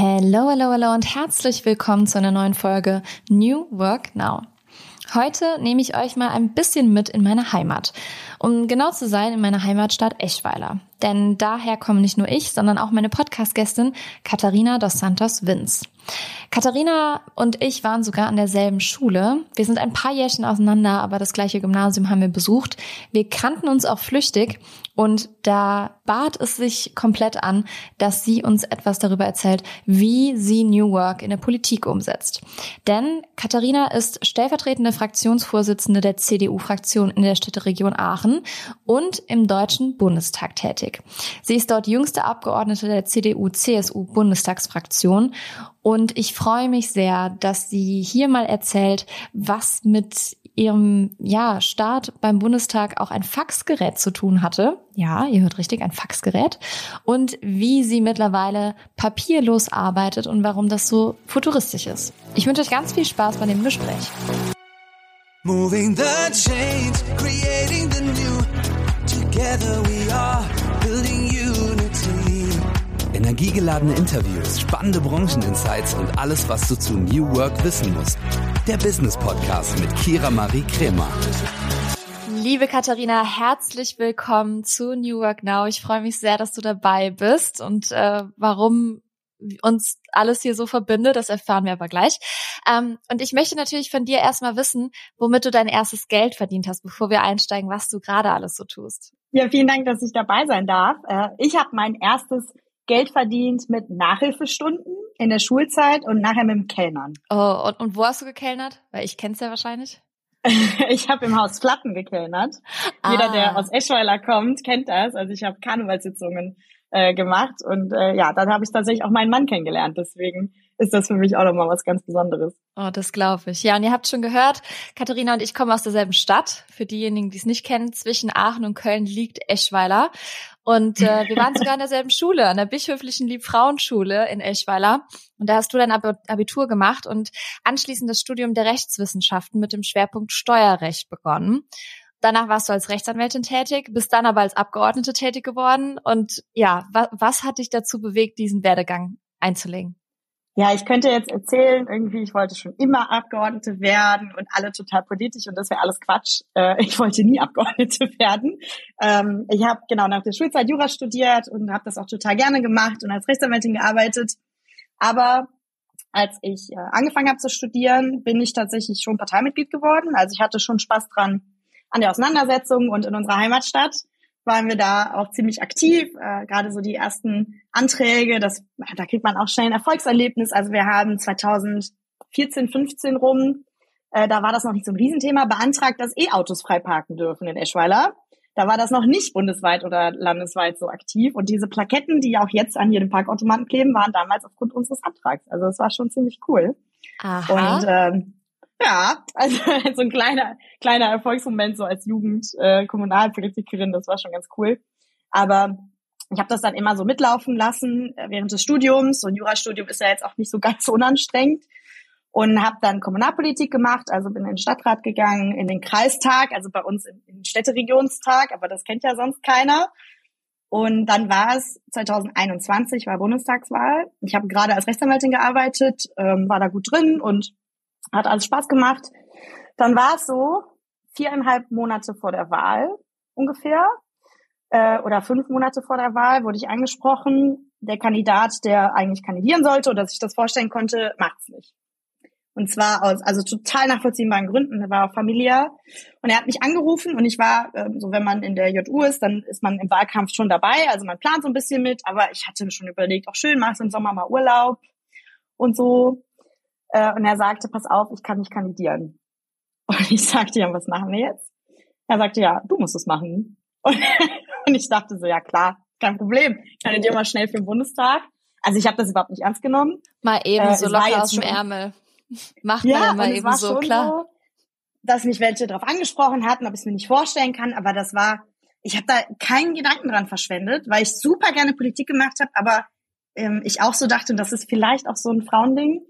Hello, hello, hello und herzlich willkommen zu einer neuen Folge New Work Now. Heute nehme ich euch mal ein bisschen mit in meine Heimat. Um genau zu sein, in meine Heimatstadt Eschweiler. Denn daher komme nicht nur ich, sondern auch meine Podcast-Gästin Katharina dos Santos Vince. Katharina und ich waren sogar an derselben Schule. Wir sind ein paar Jährchen auseinander, aber das gleiche Gymnasium haben wir besucht. Wir kannten uns auch flüchtig und da bat es sich komplett an, dass sie uns etwas darüber erzählt, wie sie New Work in der Politik umsetzt. Denn Katharina ist stellvertretende Fraktionsvorsitzende der CDU-Fraktion in der Städteregion Aachen und im Deutschen Bundestag tätig. Sie ist dort jüngste Abgeordnete der CDU-CSU-Bundestagsfraktion und ich freue mich sehr, dass sie hier mal erzählt, was mit ihrem ja, Start beim Bundestag auch ein Faxgerät zu tun hatte. Ja, ihr hört richtig, ein Faxgerät. Und wie sie mittlerweile papierlos arbeitet und warum das so futuristisch ist. Ich wünsche euch ganz viel Spaß bei dem Gespräch. Moving the change, creating the new. Together we are. Energiegeladene Interviews, spannende Brancheninsights und alles, was du zu New Work wissen musst. Der Business Podcast mit Kira Marie Kremer. Liebe Katharina, herzlich willkommen zu New Work Now. Ich freue mich sehr, dass du dabei bist und äh, warum uns alles hier so verbindet, das erfahren wir aber gleich. Ähm, und ich möchte natürlich von dir erstmal wissen, womit du dein erstes Geld verdient hast, bevor wir einsteigen, was du gerade alles so tust. Ja, vielen Dank, dass ich dabei sein darf. Äh, ich habe mein erstes Geld verdient mit Nachhilfestunden in der Schulzeit und nachher mit dem Kellnern. Oh, und, und wo hast du gekellnert? Weil ich kenn's ja wahrscheinlich. ich habe im Haus Flatten gekellnert. Ah. Jeder, der aus Eschweiler kommt, kennt das. Also ich habe Karnevalssitzungen äh, gemacht und äh, ja, dann habe ich tatsächlich auch meinen Mann kennengelernt. Deswegen ist das für mich auch nochmal was ganz Besonderes. Oh, das glaube ich. Ja, und ihr habt schon gehört, Katharina und ich kommen aus derselben Stadt. Für diejenigen, die es nicht kennen, zwischen Aachen und Köln liegt Eschweiler. Und äh, wir waren sogar in derselben Schule, an der bischöflichen Liebfrauenschule in Eschweiler. Und da hast du dein Abitur gemacht und anschließend das Studium der Rechtswissenschaften mit dem Schwerpunkt Steuerrecht begonnen. Danach warst du als Rechtsanwältin tätig, bist dann aber als Abgeordnete tätig geworden. Und ja, was, was hat dich dazu bewegt, diesen Werdegang einzulegen? Ja, ich könnte jetzt erzählen, irgendwie, ich wollte schon immer Abgeordnete werden und alle total politisch und das wäre alles Quatsch. Äh, ich wollte nie Abgeordnete werden. Ähm, ich habe genau nach der Schulzeit Jura studiert und habe das auch total gerne gemacht und als Rechtsanwältin gearbeitet. Aber als ich äh, angefangen habe zu studieren, bin ich tatsächlich schon Parteimitglied geworden. Also ich hatte schon Spaß dran an der Auseinandersetzung und in unserer Heimatstadt waren wir da auch ziemlich aktiv. Äh, Gerade so die ersten Anträge, das, da kriegt man auch schnell ein Erfolgserlebnis. Also wir haben 2014, 15 rum, äh, da war das noch nicht so ein Riesenthema, beantragt, dass E-Autos frei parken dürfen in Eschweiler. Da war das noch nicht bundesweit oder landesweit so aktiv. Und diese Plaketten, die auch jetzt an jedem Parkautomaten kleben, waren damals aufgrund unseres Antrags. Also es war schon ziemlich cool. Aha. Und ähm, ja, also so ein kleiner, kleiner Erfolgsmoment so als Jugend äh, das war schon ganz cool. Aber ich habe das dann immer so mitlaufen lassen äh, während des Studiums. So ein Jurastudium ist ja jetzt auch nicht so ganz unanstrengend. Und habe dann Kommunalpolitik gemacht, also bin in den Stadtrat gegangen, in den Kreistag, also bei uns in den Städteregionstag, aber das kennt ja sonst keiner. Und dann war es 2021, war Bundestagswahl. Ich habe gerade als Rechtsanwältin gearbeitet, ähm, war da gut drin und hat alles Spaß gemacht. Dann war es so, viereinhalb Monate vor der Wahl ungefähr, äh, oder fünf Monate vor der Wahl wurde ich angesprochen, der Kandidat, der eigentlich kandidieren sollte oder sich das vorstellen konnte, macht's nicht. Und zwar aus also total nachvollziehbaren Gründen. Er war familiär. Und er hat mich angerufen und ich war, ähm, so wenn man in der JU ist, dann ist man im Wahlkampf schon dabei. Also man plant so ein bisschen mit, aber ich hatte schon überlegt, auch schön, machst im Sommer mal Urlaub und so. Äh, und er sagte, pass auf, ich kann nicht kandidieren. Und ich sagte, ja, was machen wir jetzt? Er sagte, ja, du musst es machen. Und, und ich dachte so, ja klar, kein Problem. Ich kandidiere mal schnell für den Bundestag. Also ich habe das überhaupt nicht ernst genommen. Mal eben äh, so locker aus dem Ärmel. Macht man ja, ja mal eben so, klar. So, dass mich welche darauf angesprochen hatten, ob ich es mir nicht vorstellen kann, aber das war, ich habe da keinen Gedanken dran verschwendet, weil ich super gerne Politik gemacht habe, aber ähm, ich auch so dachte, das ist vielleicht auch so ein Frauending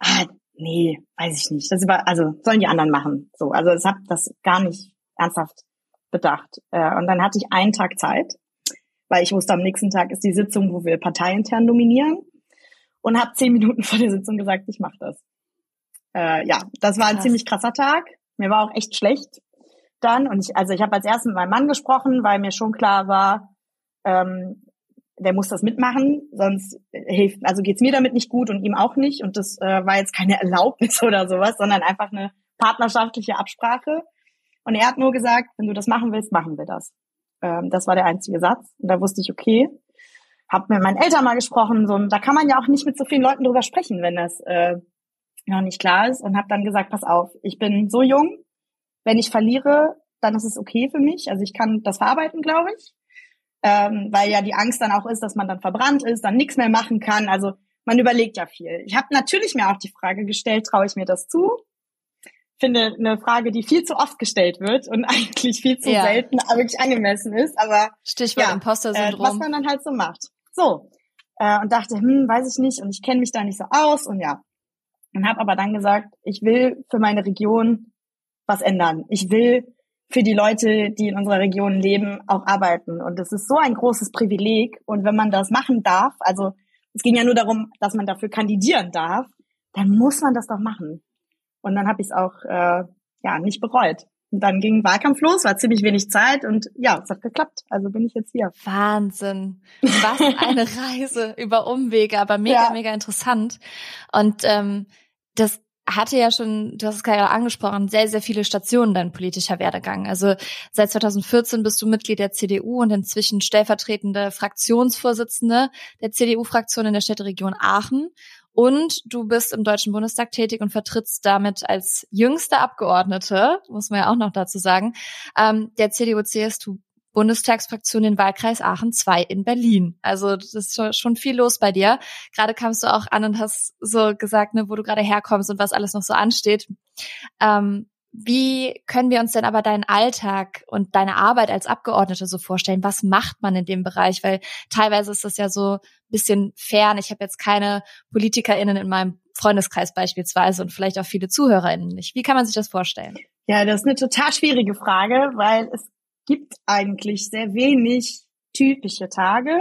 ah, nee, weiß ich nicht. Das über, also sollen die anderen machen. So, also ich habe das gar nicht ernsthaft bedacht. Äh, und dann hatte ich einen Tag Zeit, weil ich wusste, am nächsten Tag ist die Sitzung, wo wir parteiintern nominieren. und habe zehn Minuten vor der Sitzung gesagt, ich mache das. Äh, ja, das war ein Krass. ziemlich krasser Tag. Mir war auch echt schlecht dann. Und ich, also ich habe als erstes mit meinem Mann gesprochen, weil mir schon klar war, ähm, der muss das mitmachen, sonst hilft, also geht's mir damit nicht gut und ihm auch nicht. Und das äh, war jetzt keine Erlaubnis oder sowas, sondern einfach eine partnerschaftliche Absprache. Und er hat nur gesagt, wenn du das machen willst, machen wir das. Ähm, das war der einzige Satz. Und da wusste ich, okay, hab mit meinen Eltern mal gesprochen. So, und da kann man ja auch nicht mit so vielen Leuten drüber sprechen, wenn das äh, noch nicht klar ist. Und habe dann gesagt, pass auf, ich bin so jung, wenn ich verliere, dann ist es okay für mich. Also ich kann das verarbeiten, glaube ich. Ähm, weil ja die Angst dann auch ist, dass man dann verbrannt ist, dann nichts mehr machen kann. Also man überlegt ja viel. Ich habe natürlich mir auch die Frage gestellt, traue ich mir das zu? Finde eine Frage, die viel zu oft gestellt wird und eigentlich viel zu ja. selten wirklich angemessen ist. Aber Stichwort ja, Imposter-Syndrom. Äh, was man dann halt so macht. So. Äh, und dachte, hm, weiß ich nicht und ich kenne mich da nicht so aus und ja. Und habe aber dann gesagt, ich will für meine Region was ändern. Ich will für die Leute, die in unserer Region leben, auch arbeiten. Und das ist so ein großes Privileg. Und wenn man das machen darf, also es ging ja nur darum, dass man dafür kandidieren darf, dann muss man das doch machen. Und dann habe ich es auch äh, ja nicht bereut. Und dann ging Wahlkampf los, war ziemlich wenig Zeit und ja, es hat geklappt. Also bin ich jetzt hier. Wahnsinn. Was eine Reise über Umwege, aber mega, ja. mega interessant. Und ähm, das hatte ja schon, du hast es gerade angesprochen, sehr, sehr viele Stationen dein politischer Werdegang. Also seit 2014 bist du Mitglied der CDU und inzwischen stellvertretende Fraktionsvorsitzende der CDU-Fraktion in der Städteregion Aachen. Und du bist im Deutschen Bundestag tätig und vertrittst damit als jüngste Abgeordnete, muss man ja auch noch dazu sagen, ähm, der CDU-CSU Bundestagsfraktion in Wahlkreis Aachen 2 in Berlin. Also das ist schon viel los bei dir. Gerade kamst du auch an und hast so gesagt, ne, wo du gerade herkommst und was alles noch so ansteht. Ähm, wie können wir uns denn aber deinen Alltag und deine Arbeit als Abgeordnete so vorstellen? Was macht man in dem Bereich? Weil teilweise ist das ja so ein bisschen fern. Ich habe jetzt keine PolitikerInnen in meinem Freundeskreis beispielsweise und vielleicht auch viele ZuhörerInnen nicht. Wie kann man sich das vorstellen? Ja, das ist eine total schwierige Frage, weil es gibt eigentlich sehr wenig typische Tage.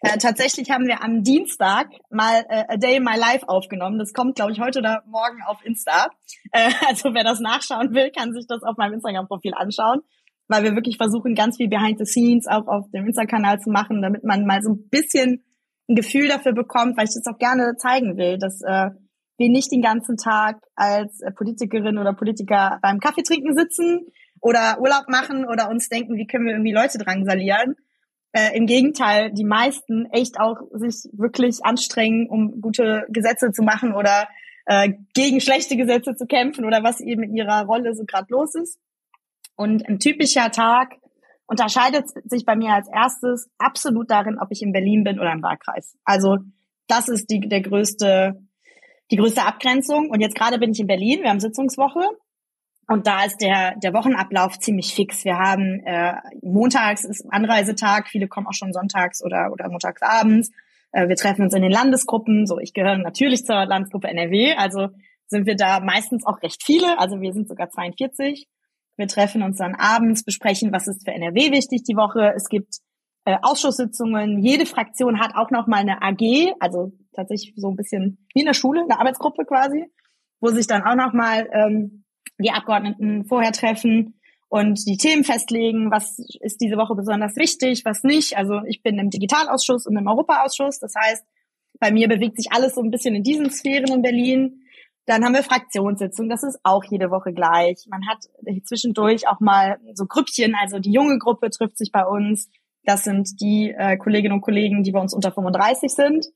Äh, tatsächlich haben wir am Dienstag mal äh, A Day in My Life aufgenommen. Das kommt, glaube ich, heute oder morgen auf Insta. Äh, also wer das nachschauen will, kann sich das auf meinem Instagram-Profil anschauen, weil wir wirklich versuchen, ganz viel Behind the Scenes auch auf dem Insta-Kanal zu machen, damit man mal so ein bisschen ein Gefühl dafür bekommt, weil ich das auch gerne zeigen will, dass äh, wir nicht den ganzen Tag als äh, Politikerin oder Politiker beim Kaffee trinken sitzen, oder Urlaub machen oder uns denken, wie können wir irgendwie Leute drangsalieren. Äh, Im Gegenteil, die meisten echt auch sich wirklich anstrengen, um gute Gesetze zu machen oder äh, gegen schlechte Gesetze zu kämpfen oder was eben in ihrer Rolle so gerade los ist. Und ein typischer Tag unterscheidet sich bei mir als erstes absolut darin, ob ich in Berlin bin oder im Wahlkreis. Also das ist die, der größte, die größte Abgrenzung. Und jetzt gerade bin ich in Berlin, wir haben Sitzungswoche und da ist der, der Wochenablauf ziemlich fix. Wir haben äh, montags ist Anreisetag, viele kommen auch schon sonntags oder, oder montagsabends. Äh, wir treffen uns in den Landesgruppen. So, ich gehöre natürlich zur Landesgruppe NRW, also sind wir da meistens auch recht viele. Also wir sind sogar 42. Wir treffen uns dann abends, besprechen, was ist für NRW wichtig die Woche. Es gibt äh, Ausschusssitzungen. Jede Fraktion hat auch noch mal eine AG, also tatsächlich so ein bisschen wie in der Schule, eine Arbeitsgruppe quasi, wo sich dann auch noch mal ähm, die Abgeordneten vorher treffen und die Themen festlegen, was ist diese Woche besonders wichtig, was nicht. Also ich bin im Digitalausschuss und im Europaausschuss. Das heißt, bei mir bewegt sich alles so ein bisschen in diesen Sphären in Berlin. Dann haben wir Fraktionssitzungen, das ist auch jede Woche gleich. Man hat zwischendurch auch mal so Grüppchen, also die junge Gruppe trifft sich bei uns. Das sind die äh, Kolleginnen und Kollegen, die bei uns unter 35 sind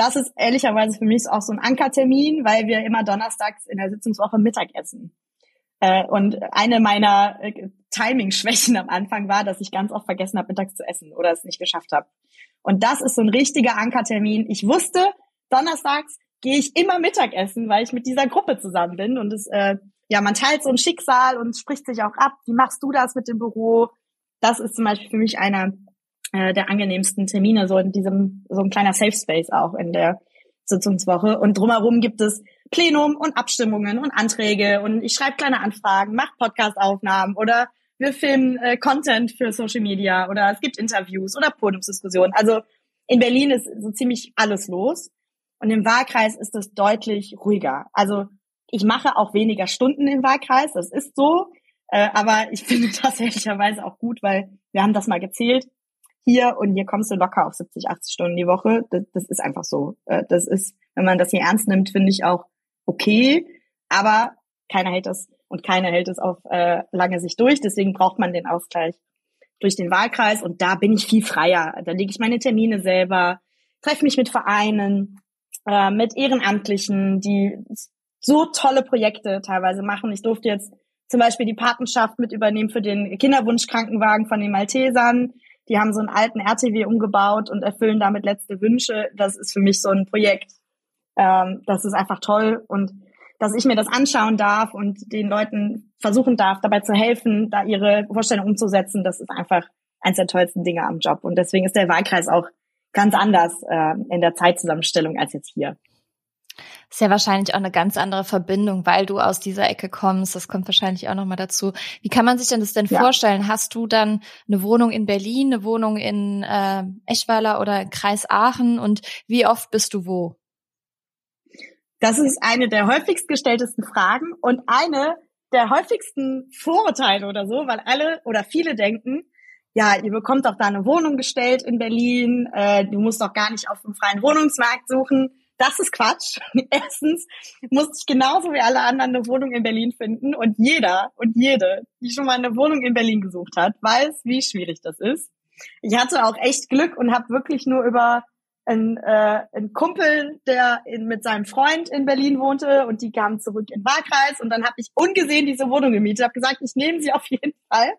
das ist ehrlicherweise für mich auch so ein Ankertermin, weil wir immer donnerstags in der Sitzungswoche Mittag essen. Äh, und eine meiner äh, Timing-Schwächen am Anfang war, dass ich ganz oft vergessen habe, mittags zu essen oder es nicht geschafft habe. Und das ist so ein richtiger Ankertermin. Ich wusste, donnerstags gehe ich immer Mittagessen, weil ich mit dieser Gruppe zusammen bin. Und es, äh, ja, man teilt so ein Schicksal und spricht sich auch ab. Wie machst du das mit dem Büro? Das ist zum Beispiel für mich einer äh, der angenehmsten Termine, so in diesem, so ein kleiner Safe Space auch in der Sitzungswoche. Und drumherum gibt es Plenum und Abstimmungen und Anträge und ich schreibe kleine Anfragen, mache Podcast-Aufnahmen oder wir filmen äh, Content für Social Media oder es gibt Interviews oder Podiumsdiskussionen. Also in Berlin ist so ziemlich alles los. Und im Wahlkreis ist es deutlich ruhiger. Also ich mache auch weniger Stunden im Wahlkreis, das ist so. Äh, aber ich finde das ehrlicherweise auch gut, weil wir haben das mal gezählt hier und hier kommst du locker auf 70, 80 Stunden die Woche. Das, das ist einfach so. Äh, das ist, wenn man das hier ernst nimmt, finde ich auch okay. Aber keiner hält das und keiner hält es auf äh, lange Sicht durch. Deswegen braucht man den Ausgleich durch den Wahlkreis und da bin ich viel freier. Da lege ich meine Termine selber, treffe mich mit Vereinen, äh, mit Ehrenamtlichen, die so tolle Projekte teilweise machen. Ich durfte jetzt zum Beispiel die Patenschaft mit übernehmen für den Kinderwunschkrankenwagen von den Maltesern. Die haben so einen alten RTW umgebaut und erfüllen damit letzte Wünsche. Das ist für mich so ein Projekt. Ähm, das ist einfach toll und dass ich mir das anschauen darf und den Leuten versuchen darf, dabei zu helfen, da ihre Vorstellung umzusetzen, das ist einfach eins der tollsten Dinge am Job. Und deswegen ist der Wahlkreis auch ganz anders äh, in der Zeitzusammenstellung als jetzt hier. Ist ja wahrscheinlich auch eine ganz andere Verbindung, weil du aus dieser Ecke kommst. Das kommt wahrscheinlich auch nochmal dazu. Wie kann man sich denn das denn ja. vorstellen? Hast du dann eine Wohnung in Berlin, eine Wohnung in äh, Eschweiler oder Kreis Aachen und wie oft bist du wo? Das ist eine der häufigst gestelltesten Fragen und eine der häufigsten Vorurteile oder so, weil alle oder viele denken, ja, ihr bekommt doch da eine Wohnung gestellt in Berlin, äh, du musst doch gar nicht auf dem freien Wohnungsmarkt suchen. Das ist Quatsch. Erstens musste ich genauso wie alle anderen eine Wohnung in Berlin finden und jeder und jede, die schon mal eine Wohnung in Berlin gesucht hat, weiß, wie schwierig das ist. Ich hatte auch echt Glück und habe wirklich nur über ein, äh, ein Kumpel, der in, mit seinem Freund in Berlin wohnte und die kamen zurück in Wahlkreis und dann habe ich ungesehen diese Wohnung gemietet, habe gesagt, ich nehme sie auf jeden Fall.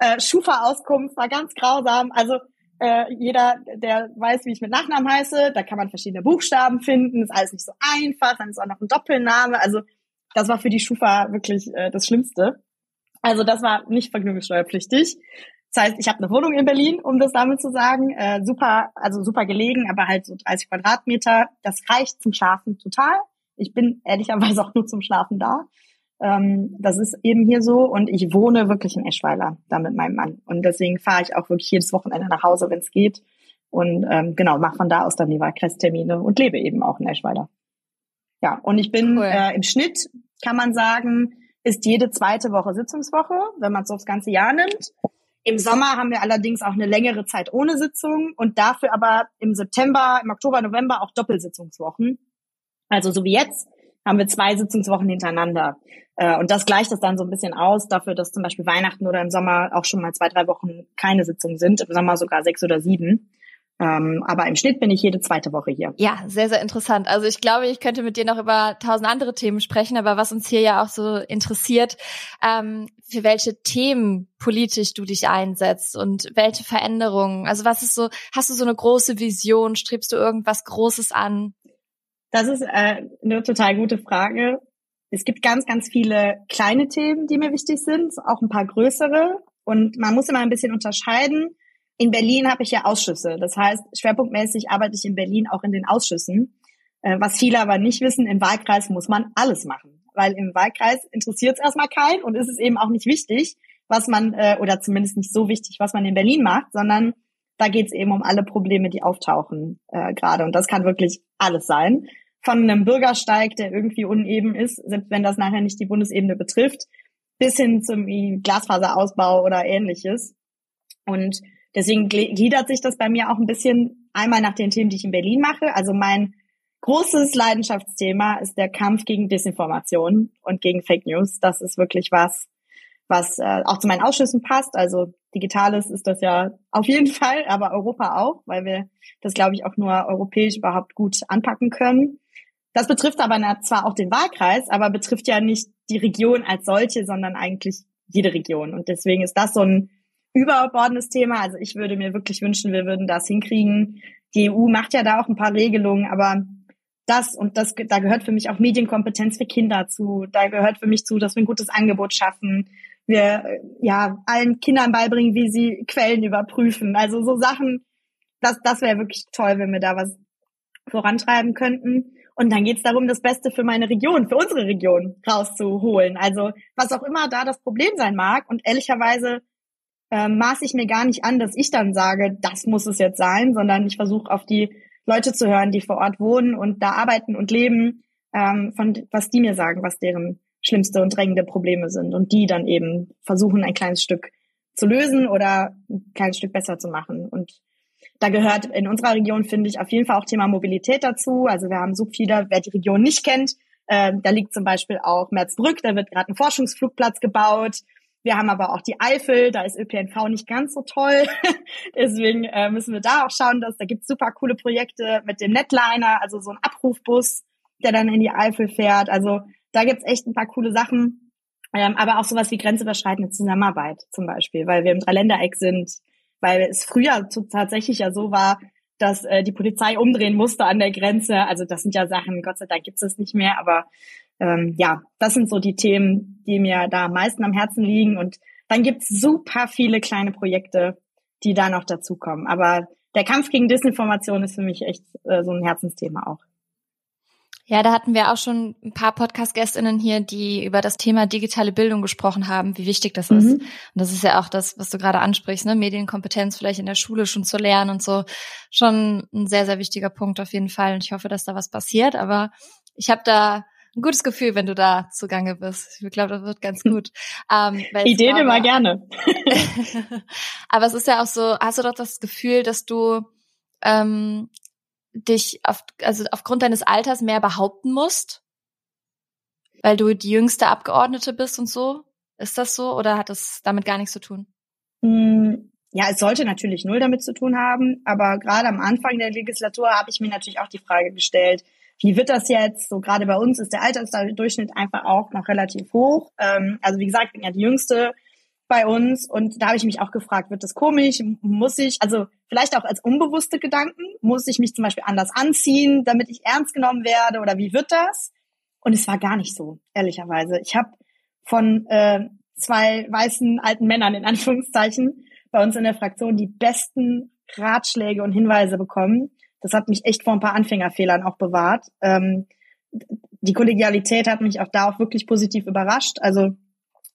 Äh, Schufa-Auskunft war ganz grausam. Also äh, jeder, der weiß, wie ich mit Nachnamen heiße, da kann man verschiedene Buchstaben finden, ist alles nicht so einfach, dann ist auch noch ein Doppelname. Also das war für die Schufa wirklich äh, das Schlimmste. Also das war nicht vergnügungssteuerpflichtig. Das heißt, ich habe eine Wohnung in Berlin, um das damit zu sagen. Äh, super, also super gelegen, aber halt so 30 Quadratmeter. Das reicht zum Schlafen total. Ich bin ehrlicherweise auch nur zum Schlafen da. Ähm, das ist eben hier so und ich wohne wirklich in Eschweiler da mit meinem Mann. Und deswegen fahre ich auch wirklich jedes Wochenende nach Hause, wenn es geht. Und ähm, genau, mache von da aus dann die Wahlkreistermine und lebe eben auch in Eschweiler. Ja, und ich bin cool. äh, im Schnitt, kann man sagen, ist jede zweite Woche Sitzungswoche, wenn man es aufs ganze Jahr nimmt. Im Sommer haben wir allerdings auch eine längere Zeit ohne Sitzung und dafür aber im September, im Oktober, November auch Doppelsitzungswochen. Also so wie jetzt haben wir zwei Sitzungswochen hintereinander. Äh, und das gleicht es dann so ein bisschen aus, dafür, dass zum Beispiel Weihnachten oder im Sommer auch schon mal zwei, drei Wochen keine Sitzungen sind, im Sommer sogar sechs oder sieben. Ähm, aber im Schnitt bin ich jede zweite Woche hier. Ja, sehr, sehr interessant. Also ich glaube, ich könnte mit dir noch über tausend andere Themen sprechen, aber was uns hier ja auch so interessiert, ähm, für welche Themen politisch du dich einsetzt und welche Veränderungen. Also was ist so, hast du so eine große Vision? Strebst du irgendwas Großes an? Das ist äh, eine total gute Frage. Es gibt ganz, ganz viele kleine Themen, die mir wichtig sind, auch ein paar größere. Und man muss immer ein bisschen unterscheiden in Berlin habe ich ja Ausschüsse. Das heißt, schwerpunktmäßig arbeite ich in Berlin auch in den Ausschüssen. Äh, was viele aber nicht wissen, im Wahlkreis muss man alles machen. Weil im Wahlkreis interessiert es erstmal keinen und ist es eben auch nicht wichtig, was man, äh, oder zumindest nicht so wichtig, was man in Berlin macht, sondern da geht es eben um alle Probleme, die auftauchen äh, gerade. Und das kann wirklich alles sein. Von einem Bürgersteig, der irgendwie uneben ist, selbst wenn das nachher nicht die Bundesebene betrifft, bis hin zum Glasfaserausbau oder ähnliches. Und Deswegen gliedert sich das bei mir auch ein bisschen einmal nach den Themen, die ich in Berlin mache. Also mein großes Leidenschaftsthema ist der Kampf gegen Desinformation und gegen Fake News. Das ist wirklich was, was äh, auch zu meinen Ausschüssen passt. Also Digitales ist das ja auf jeden Fall, aber Europa auch, weil wir das, glaube ich, auch nur europäisch überhaupt gut anpacken können. Das betrifft aber zwar auch den Wahlkreis, aber betrifft ja nicht die Region als solche, sondern eigentlich jede Region. Und deswegen ist das so ein überbordendes Thema. Also ich würde mir wirklich wünschen, wir würden das hinkriegen. Die EU macht ja da auch ein paar Regelungen, aber das und das, da gehört für mich auch Medienkompetenz für Kinder zu. Da gehört für mich zu, dass wir ein gutes Angebot schaffen. Wir ja allen Kindern beibringen, wie sie Quellen überprüfen. Also so Sachen, das, das wäre wirklich toll, wenn wir da was vorantreiben könnten. Und dann geht's darum, das Beste für meine Region, für unsere Region rauszuholen. Also was auch immer da das Problem sein mag. Und ehrlicherweise äh, maße ich mir gar nicht an, dass ich dann sage, das muss es jetzt sein, sondern ich versuche auf die Leute zu hören, die vor Ort wohnen und da arbeiten und leben, ähm, von was die mir sagen, was deren schlimmste und drängende Probleme sind und die dann eben versuchen, ein kleines Stück zu lösen oder ein kleines Stück besser zu machen. Und da gehört in unserer Region, finde ich, auf jeden Fall auch Thema Mobilität dazu. Also wir haben so viele, wer die Region nicht kennt, äh, da liegt zum Beispiel auch Merzbrück, da wird gerade ein Forschungsflugplatz gebaut. Wir haben aber auch die Eifel, da ist ÖPNV nicht ganz so toll. Deswegen äh, müssen wir da auch schauen, dass da gibt's super coole Projekte mit dem Netliner, also so ein Abrufbus, der dann in die Eifel fährt. Also da gibt's echt ein paar coole Sachen. Ähm, aber auch sowas wie grenzüberschreitende Zusammenarbeit zum Beispiel, weil wir im Dreiländereck sind, weil es früher tatsächlich ja so war, dass äh, die Polizei umdrehen musste an der Grenze. Also das sind ja Sachen, Gott sei Dank gibt's das nicht mehr, aber ähm, ja, das sind so die Themen, die mir da am meisten am Herzen liegen. Und dann gibt's super viele kleine Projekte, die da noch dazukommen. Aber der Kampf gegen Disinformation ist für mich echt äh, so ein Herzensthema auch. Ja, da hatten wir auch schon ein paar Podcast-Gästinnen hier, die über das Thema digitale Bildung gesprochen haben, wie wichtig das mhm. ist. Und das ist ja auch das, was du gerade ansprichst, ne? Medienkompetenz vielleicht in der Schule schon zu lernen und so. Schon ein sehr, sehr wichtiger Punkt auf jeden Fall. Und ich hoffe, dass da was passiert. Aber ich habe da ein gutes Gefühl, wenn du da zugange bist. Ich glaube, das wird ganz gut. Ähm, Ideen glaube, immer gerne. aber es ist ja auch so, hast du doch das Gefühl, dass du ähm, dich auf, also aufgrund deines Alters mehr behaupten musst? Weil du die jüngste Abgeordnete bist und so? Ist das so oder hat das damit gar nichts zu tun? Hm, ja, es sollte natürlich null damit zu tun haben, aber gerade am Anfang der Legislatur habe ich mir natürlich auch die Frage gestellt, wie wird das jetzt? So gerade bei uns ist der Altersdurchschnitt einfach auch noch relativ hoch. Ähm, also wie gesagt, ich bin ja die Jüngste bei uns und da habe ich mich auch gefragt, wird das komisch? Muss ich, also vielleicht auch als unbewusste Gedanken, muss ich mich zum Beispiel anders anziehen, damit ich ernst genommen werde oder wie wird das? Und es war gar nicht so, ehrlicherweise. Ich habe von äh, zwei weißen alten Männern in Anführungszeichen bei uns in der Fraktion die besten Ratschläge und Hinweise bekommen. Das hat mich echt vor ein paar Anfängerfehlern auch bewahrt. Ähm, die Kollegialität hat mich auch da auch wirklich positiv überrascht. Also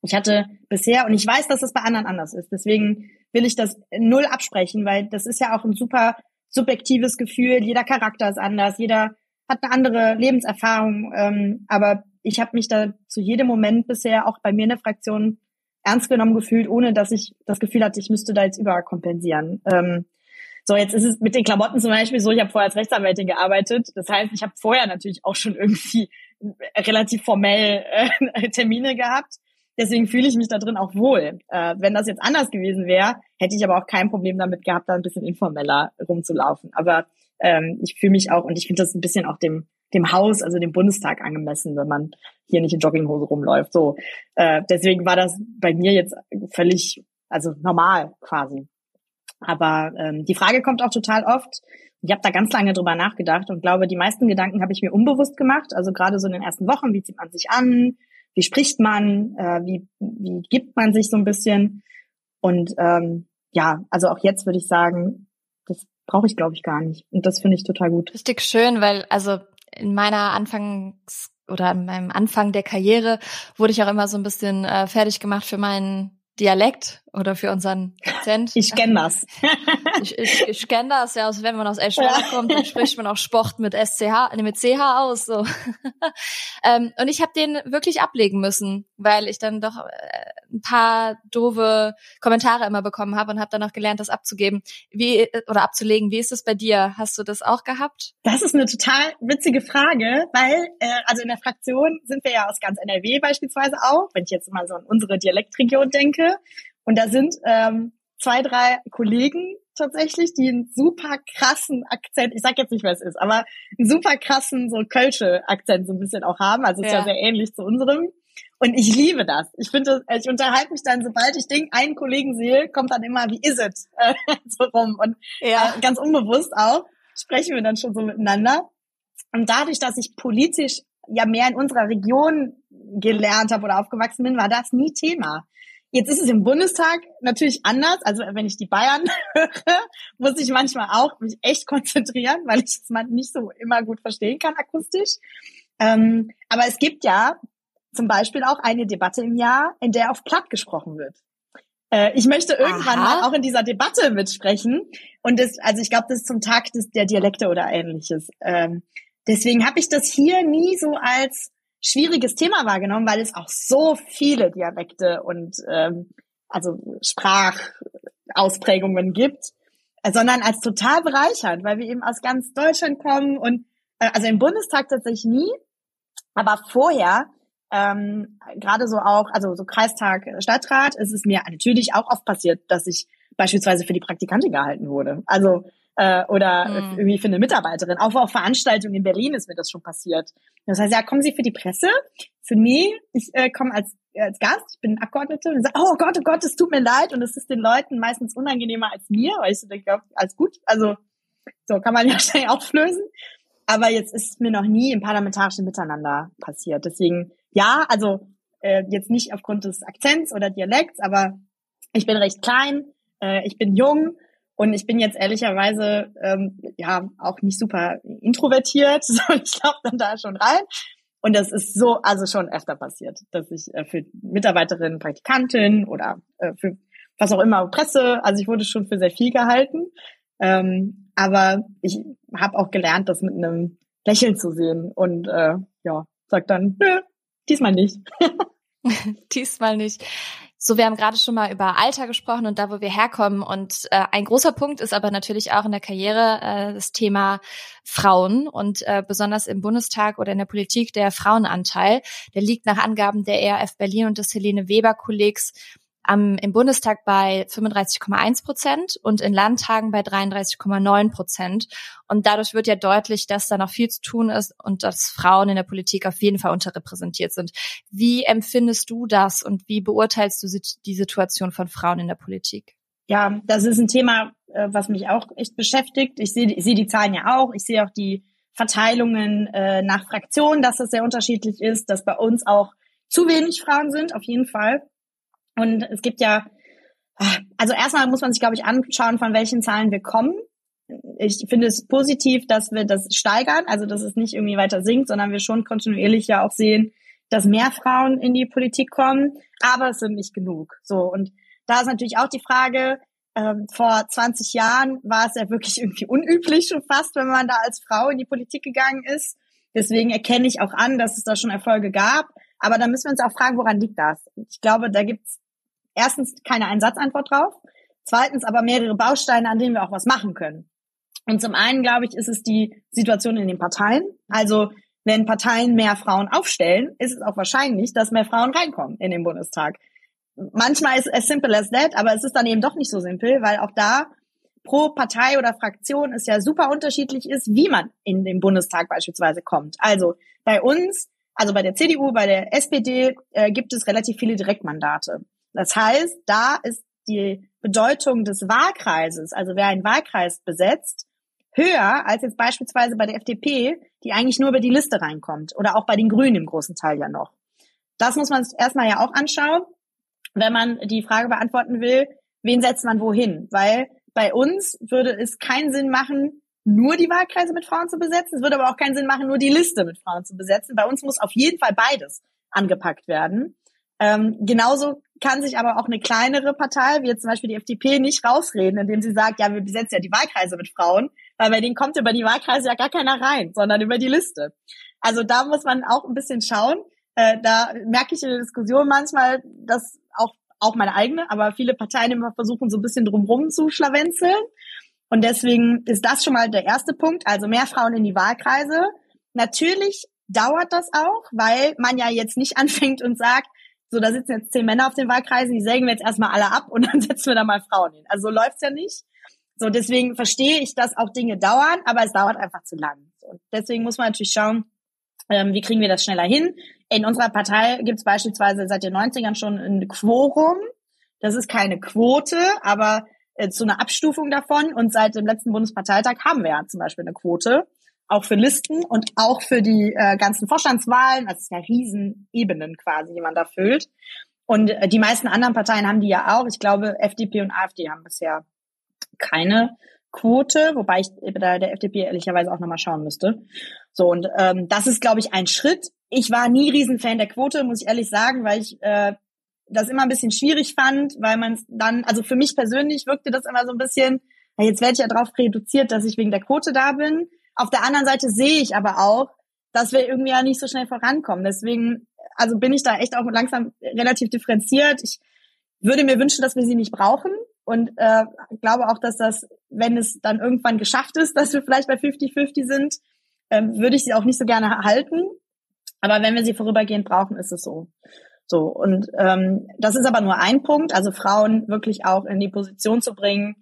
ich hatte bisher, und ich weiß, dass es bei anderen anders ist, deswegen will ich das null absprechen, weil das ist ja auch ein super subjektives Gefühl. Jeder Charakter ist anders, jeder hat eine andere Lebenserfahrung. Ähm, aber ich habe mich da zu jedem Moment bisher auch bei mir in der Fraktion ernst genommen gefühlt, ohne dass ich das Gefühl hatte, ich müsste da jetzt überkompensieren. Ähm, so, jetzt ist es mit den Klamotten zum Beispiel so, ich habe vorher als Rechtsanwältin gearbeitet. Das heißt, ich habe vorher natürlich auch schon irgendwie relativ formell äh, Termine gehabt. Deswegen fühle ich mich da drin auch wohl. Äh, wenn das jetzt anders gewesen wäre, hätte ich aber auch kein Problem damit gehabt, da ein bisschen informeller rumzulaufen. Aber ähm, ich fühle mich auch, und ich finde das ein bisschen auch dem, dem Haus, also dem Bundestag angemessen, wenn man hier nicht in Jogginghose rumläuft. So, äh, deswegen war das bei mir jetzt völlig, also normal quasi. Aber ähm, die Frage kommt auch total oft. Ich habe da ganz lange drüber nachgedacht und glaube, die meisten Gedanken habe ich mir unbewusst gemacht. Also gerade so in den ersten Wochen, wie zieht man sich an, wie spricht man, äh, wie, wie gibt man sich so ein bisschen. Und ähm, ja, also auch jetzt würde ich sagen, das brauche ich, glaube ich, gar nicht. Und das finde ich total gut. Richtig schön, weil also in meiner Anfangs- oder in meinem Anfang der Karriere wurde ich auch immer so ein bisschen äh, fertig gemacht für meinen Dialekt oder für unseren Akzent. Ich kenne das. ich, ich, ich kenne das, ja, also wenn man aus Eschweiler ja. kommt, dann spricht man auch Sport mit SCH, mit CH aus. So. ähm, und ich habe den wirklich ablegen müssen, weil ich dann doch äh, ein paar doofe Kommentare immer bekommen habe und habe dann auch gelernt, das abzugeben. Wie oder abzulegen. Wie ist es bei dir? Hast du das auch gehabt? Das ist eine total witzige Frage, weil äh, also in der Fraktion sind wir ja aus ganz NRW beispielsweise auch, wenn ich jetzt mal so an unsere Dialektregion denke. Und da sind ähm, zwei, drei Kollegen tatsächlich, die einen super krassen Akzent, ich sag jetzt nicht, wer es ist, aber einen super krassen, so Kölsche Akzent so ein bisschen auch haben. Also ist ja, ja sehr ähnlich zu unserem. Und ich liebe das. Ich finde, ich unterhalte mich dann, sobald ich den einen Kollegen sehe, kommt dann immer, wie is it? So rum. Und ja. äh, ganz unbewusst auch sprechen wir dann schon so miteinander. Und dadurch, dass ich politisch ja mehr in unserer Region gelernt habe oder aufgewachsen bin, war das nie Thema. Jetzt ist es im Bundestag natürlich anders. Also wenn ich die Bayern höre, muss ich manchmal auch mich echt konzentrieren, weil ich es mal nicht so immer gut verstehen kann akustisch. Ähm, aber es gibt ja zum Beispiel auch eine Debatte im Jahr, in der auf Platt gesprochen wird. Äh, ich möchte irgendwann Aha. mal auch in dieser Debatte mitsprechen. Und das, also ich glaube, das ist zum Tag des, der Dialekte oder ähnliches. Ähm, deswegen habe ich das hier nie so als schwieriges Thema wahrgenommen, weil es auch so viele Dialekte und ähm, also Sprachausprägungen gibt, äh, sondern als total bereichernd, weil wir eben aus ganz Deutschland kommen und äh, also im Bundestag tatsächlich nie, aber vorher ähm, gerade so auch, also so Kreistag, Stadtrat, ist es mir natürlich auch oft passiert, dass ich beispielsweise für die Praktikantin gehalten wurde. Also äh, oder mhm. irgendwie für eine Mitarbeiterin. Auch auf Veranstaltungen in Berlin ist mir das schon passiert. Das heißt, ja, kommen Sie für die Presse? Für nee, ich äh, komme als als Gast, ich bin Abgeordnete und sage, oh Gott, oh Gott, es tut mir leid und es ist den Leuten meistens unangenehmer als mir, weil ich so denke, alles gut, also so kann man ja schnell auflösen. Aber jetzt ist mir noch nie im parlamentarischen Miteinander passiert. Deswegen ja, also äh, jetzt nicht aufgrund des Akzents oder Dialekts, aber ich bin recht klein, äh, ich bin jung und ich bin jetzt ehrlicherweise ähm, ja auch nicht super introvertiert, so ich glaube dann da schon rein. Und das ist so, also schon öfter passiert, dass ich äh, für Mitarbeiterinnen, Praktikantin oder äh, für was auch immer Presse, also ich wurde schon für sehr viel gehalten. Ähm, aber ich habe auch gelernt, das mit einem Lächeln zu sehen und äh, ja, sag dann, nö, diesmal nicht. diesmal nicht. So, wir haben gerade schon mal über Alter gesprochen und da, wo wir herkommen. Und äh, ein großer Punkt ist aber natürlich auch in der Karriere äh, das Thema Frauen und äh, besonders im Bundestag oder in der Politik der Frauenanteil. Der liegt nach Angaben der ERF Berlin und des Helene Weber Kollegs am, im Bundestag bei 35,1 Prozent und in Landtagen bei 33,9 Prozent. Und dadurch wird ja deutlich, dass da noch viel zu tun ist und dass Frauen in der Politik auf jeden Fall unterrepräsentiert sind. Wie empfindest du das und wie beurteilst du die Situation von Frauen in der Politik? Ja, das ist ein Thema, äh, was mich auch echt beschäftigt. Ich sehe, ich sehe die Zahlen ja auch. Ich sehe auch die Verteilungen äh, nach Fraktionen, dass es sehr unterschiedlich ist, dass bei uns auch zu wenig Frauen sind, auf jeden Fall. Und es gibt ja, also erstmal muss man sich, glaube ich, anschauen, von welchen Zahlen wir kommen. Ich finde es positiv, dass wir das steigern, also dass es nicht irgendwie weiter sinkt, sondern wir schon kontinuierlich ja auch sehen, dass mehr Frauen in die Politik kommen, aber es sind nicht genug. So und da ist natürlich auch die Frage, ähm, vor 20 Jahren war es ja wirklich irgendwie unüblich schon fast, wenn man da als Frau in die Politik gegangen ist. Deswegen erkenne ich auch an, dass es da schon Erfolge gab. Aber da müssen wir uns auch fragen, woran liegt das? Ich glaube, da gibt's erstens keine Einsatzantwort drauf, zweitens aber mehrere Bausteine, an denen wir auch was machen können. Und zum einen, glaube ich, ist es die Situation in den Parteien. Also wenn Parteien mehr Frauen aufstellen, ist es auch wahrscheinlich, dass mehr Frauen reinkommen in den Bundestag. Manchmal ist es as simple as that, aber es ist dann eben doch nicht so simpel, weil auch da pro Partei oder Fraktion es ja super unterschiedlich ist, wie man in den Bundestag beispielsweise kommt. Also bei uns, also bei der CDU, bei der SPD äh, gibt es relativ viele Direktmandate. Das heißt, da ist die Bedeutung des Wahlkreises, also wer einen Wahlkreis besetzt, höher als jetzt beispielsweise bei der FDP, die eigentlich nur über die Liste reinkommt oder auch bei den Grünen im großen Teil ja noch. Das muss man erstmal ja auch anschauen, wenn man die Frage beantworten will, wen setzt man wohin? Weil bei uns würde es keinen Sinn machen, nur die Wahlkreise mit Frauen zu besetzen. Es würde aber auch keinen Sinn machen, nur die Liste mit Frauen zu besetzen. Bei uns muss auf jeden Fall beides angepackt werden. Ähm, genauso kann sich aber auch eine kleinere Partei, wie jetzt zum Beispiel die FDP, nicht rausreden, indem sie sagt, ja, wir besetzen ja die Wahlkreise mit Frauen, weil bei denen kommt über die Wahlkreise ja gar keiner rein, sondern über die Liste. Also da muss man auch ein bisschen schauen. Äh, da merke ich in der Diskussion manchmal, dass auch, auch meine eigene, aber viele Parteien immer versuchen, so ein bisschen drumrum zu schlawenzeln. Und deswegen ist das schon mal der erste Punkt, also mehr Frauen in die Wahlkreise. Natürlich dauert das auch, weil man ja jetzt nicht anfängt und sagt, so, da sitzen jetzt zehn Männer auf den Wahlkreisen, die sägen wir jetzt erstmal alle ab und dann setzen wir da mal Frauen hin. Also so läuft's ja nicht. So, deswegen verstehe ich, dass auch Dinge dauern, aber es dauert einfach zu lang. So, deswegen muss man natürlich schauen, ähm, wie kriegen wir das schneller hin. In unserer Partei gibt es beispielsweise seit den 90ern schon ein Quorum. Das ist keine Quote, aber äh, zu einer Abstufung davon. Und seit dem letzten Bundesparteitag haben wir ja zum Beispiel eine Quote auch für Listen und auch für die äh, ganzen Vorstandswahlen. Also es sind ja Riesenebenen quasi, die man da füllt. Und äh, die meisten anderen Parteien haben die ja auch. Ich glaube, FDP und AfD haben bisher keine Quote, wobei ich bei der FDP ehrlicherweise auch nochmal schauen müsste. So, und ähm, das ist, glaube ich, ein Schritt. Ich war nie Riesenfan der Quote, muss ich ehrlich sagen, weil ich äh, das immer ein bisschen schwierig fand, weil man es dann, also für mich persönlich wirkte das immer so ein bisschen, jetzt werde ich ja darauf reduziert, dass ich wegen der Quote da bin. Auf der anderen Seite sehe ich aber auch, dass wir irgendwie ja nicht so schnell vorankommen. Deswegen, also bin ich da echt auch langsam relativ differenziert. Ich würde mir wünschen, dass wir sie nicht brauchen und äh, glaube auch, dass das, wenn es dann irgendwann geschafft ist, dass wir vielleicht bei 50-50 sind, ähm, würde ich sie auch nicht so gerne halten. Aber wenn wir sie vorübergehend brauchen, ist es so. So, und ähm, das ist aber nur ein Punkt, also Frauen wirklich auch in die Position zu bringen,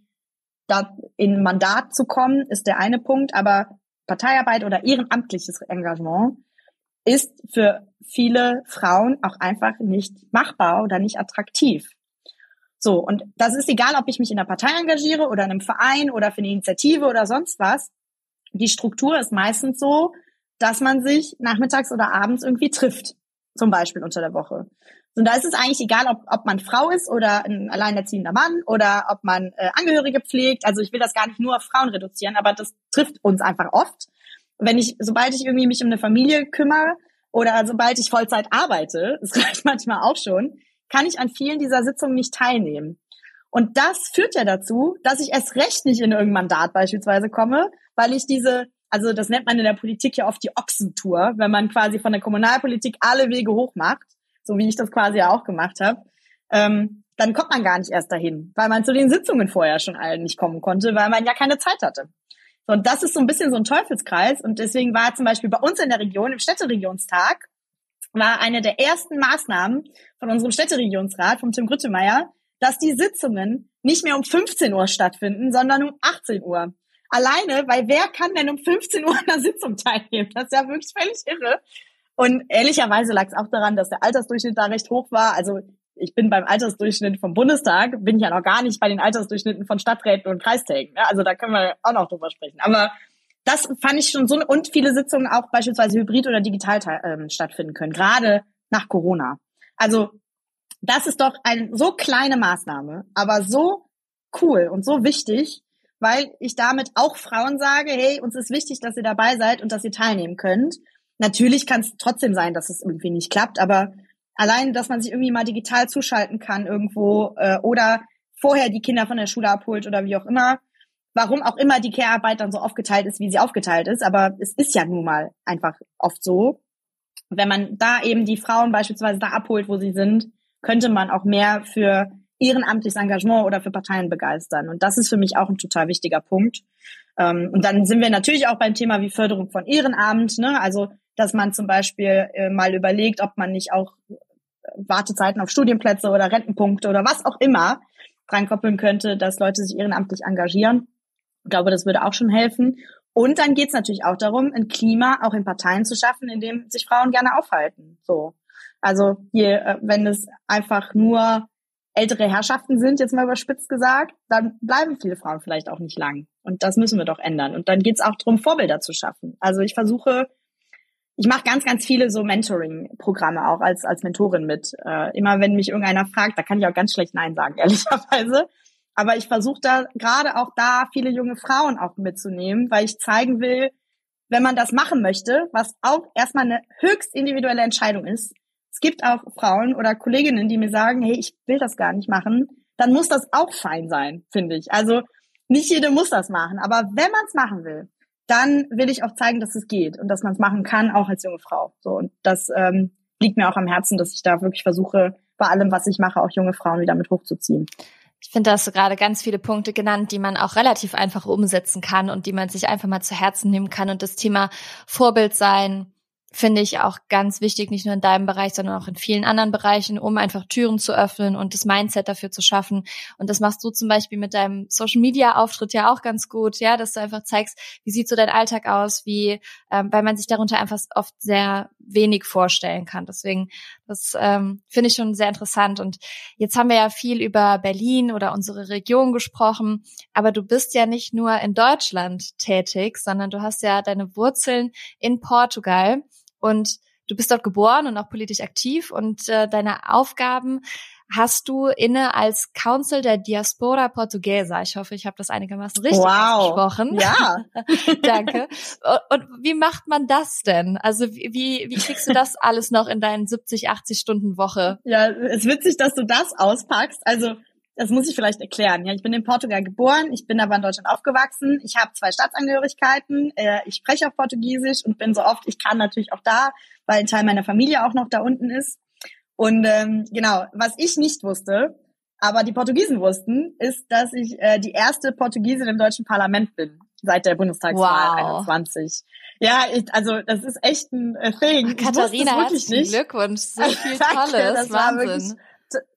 da in Mandat zu kommen, ist der eine Punkt, aber Parteiarbeit oder ehrenamtliches Engagement ist für viele Frauen auch einfach nicht machbar oder nicht attraktiv. So, und das ist egal, ob ich mich in der Partei engagiere oder in einem Verein oder für eine Initiative oder sonst was. Die Struktur ist meistens so, dass man sich nachmittags oder abends irgendwie trifft zum Beispiel unter der Woche. Und da ist es eigentlich egal, ob, ob man Frau ist oder ein alleinerziehender Mann oder ob man äh, Angehörige pflegt. Also ich will das gar nicht nur auf Frauen reduzieren, aber das trifft uns einfach oft. Wenn ich, sobald ich irgendwie mich um eine Familie kümmere oder sobald ich Vollzeit arbeite, das reicht manchmal auch schon, kann ich an vielen dieser Sitzungen nicht teilnehmen. Und das führt ja dazu, dass ich erst recht nicht in irgendein Mandat beispielsweise komme, weil ich diese also das nennt man in der Politik ja oft die Ochsentour, wenn man quasi von der Kommunalpolitik alle Wege hoch macht, so wie ich das quasi auch gemacht habe, ähm, dann kommt man gar nicht erst dahin, weil man zu den Sitzungen vorher schon allen nicht kommen konnte, weil man ja keine Zeit hatte. So, und das ist so ein bisschen so ein Teufelskreis. Und deswegen war zum Beispiel bei uns in der Region, im Städteregionstag, war eine der ersten Maßnahmen von unserem Städteregionsrat, vom Tim Grüttemeier, dass die Sitzungen nicht mehr um 15 Uhr stattfinden, sondern um 18 Uhr. Alleine, weil wer kann denn um 15 Uhr an der Sitzung teilnehmen? Das ist ja wirklich völlig irre. Und ehrlicherweise lag es auch daran, dass der Altersdurchschnitt da recht hoch war. Also ich bin beim Altersdurchschnitt vom Bundestag, bin ja noch gar nicht bei den Altersdurchschnitten von Stadträten und Kreistägen. Also da können wir auch noch drüber sprechen. Aber das fand ich schon so, und viele Sitzungen auch beispielsweise hybrid oder digital ähm, stattfinden können, gerade nach Corona. Also das ist doch eine so kleine Maßnahme, aber so cool und so wichtig, weil ich damit auch Frauen sage, hey, uns ist wichtig, dass ihr dabei seid und dass ihr teilnehmen könnt. Natürlich kann es trotzdem sein, dass es irgendwie nicht klappt, aber allein, dass man sich irgendwie mal digital zuschalten kann irgendwo äh, oder vorher die Kinder von der Schule abholt oder wie auch immer, warum auch immer die Care-Arbeit dann so aufgeteilt ist, wie sie aufgeteilt ist, aber es ist ja nun mal einfach oft so. Wenn man da eben die Frauen beispielsweise da abholt, wo sie sind, könnte man auch mehr für ehrenamtliches Engagement oder für Parteien begeistern. Und das ist für mich auch ein total wichtiger Punkt. Ähm, und dann sind wir natürlich auch beim Thema wie Förderung von Ehrenamt. Ne? Also, dass man zum Beispiel äh, mal überlegt, ob man nicht auch Wartezeiten auf Studienplätze oder Rentenpunkte oder was auch immer dran koppeln könnte, dass Leute sich ehrenamtlich engagieren. Ich glaube, das würde auch schon helfen. Und dann geht es natürlich auch darum, ein Klima auch in Parteien zu schaffen, in dem sich Frauen gerne aufhalten. So. Also hier, äh, wenn es einfach nur ältere Herrschaften sind, jetzt mal überspitzt gesagt, dann bleiben viele Frauen vielleicht auch nicht lang. Und das müssen wir doch ändern. Und dann geht es auch darum, Vorbilder zu schaffen. Also ich versuche, ich mache ganz, ganz viele so Mentoring-Programme auch als, als Mentorin mit. Äh, immer wenn mich irgendeiner fragt, da kann ich auch ganz schlecht Nein sagen, ehrlicherweise. Aber ich versuche da gerade auch da viele junge Frauen auch mitzunehmen, weil ich zeigen will, wenn man das machen möchte, was auch erstmal eine höchst individuelle Entscheidung ist, es gibt auch Frauen oder Kolleginnen, die mir sagen, hey, ich will das gar nicht machen, dann muss das auch fein sein, finde ich. Also nicht jede muss das machen, aber wenn man es machen will, dann will ich auch zeigen, dass es geht und dass man es machen kann, auch als junge Frau. So und das ähm, liegt mir auch am Herzen, dass ich da wirklich versuche, bei allem, was ich mache, auch junge Frauen wieder mit hochzuziehen. Ich finde, da hast du gerade ganz viele Punkte genannt, die man auch relativ einfach umsetzen kann und die man sich einfach mal zu Herzen nehmen kann. Und das Thema Vorbild sein, finde ich auch ganz wichtig, nicht nur in deinem Bereich, sondern auch in vielen anderen Bereichen, um einfach Türen zu öffnen und das Mindset dafür zu schaffen. Und das machst du zum Beispiel mit deinem Social Media Auftritt ja auch ganz gut, ja, dass du einfach zeigst, wie sieht so dein Alltag aus, wie, ähm, weil man sich darunter einfach oft sehr wenig vorstellen kann. Deswegen, das ähm, finde ich schon sehr interessant. Und jetzt haben wir ja viel über Berlin oder unsere Region gesprochen, aber du bist ja nicht nur in Deutschland tätig, sondern du hast ja deine Wurzeln in Portugal. Und du bist dort geboren und auch politisch aktiv und äh, deine Aufgaben hast du inne als Council der Diaspora Portuguesa. Ich hoffe, ich habe das einigermaßen richtig wow. ausgesprochen. Ja. Danke. Und wie macht man das denn? Also wie, wie kriegst du das alles noch in deinen 70, 80 Stunden Woche? Ja, es ist witzig, dass du das auspackst. Also das muss ich vielleicht erklären. Ja, ich bin in Portugal geboren, ich bin aber in Deutschland aufgewachsen. Ich habe zwei Staatsangehörigkeiten. Äh, ich spreche auch Portugiesisch und bin so oft ich kann natürlich auch da, weil ein Teil meiner Familie auch noch da unten ist. Und ähm, genau, was ich nicht wusste, aber die Portugiesen wussten, ist, dass ich äh, die erste Portugiesin im deutschen Parlament bin seit der Bundestagswahl wow. 21. Ja, ich, also das ist echt ein äh, Thing. Ach, Katharina, herzlichen. Glückwunsch, so viel Tolles, das Wahnsinn. War wirklich,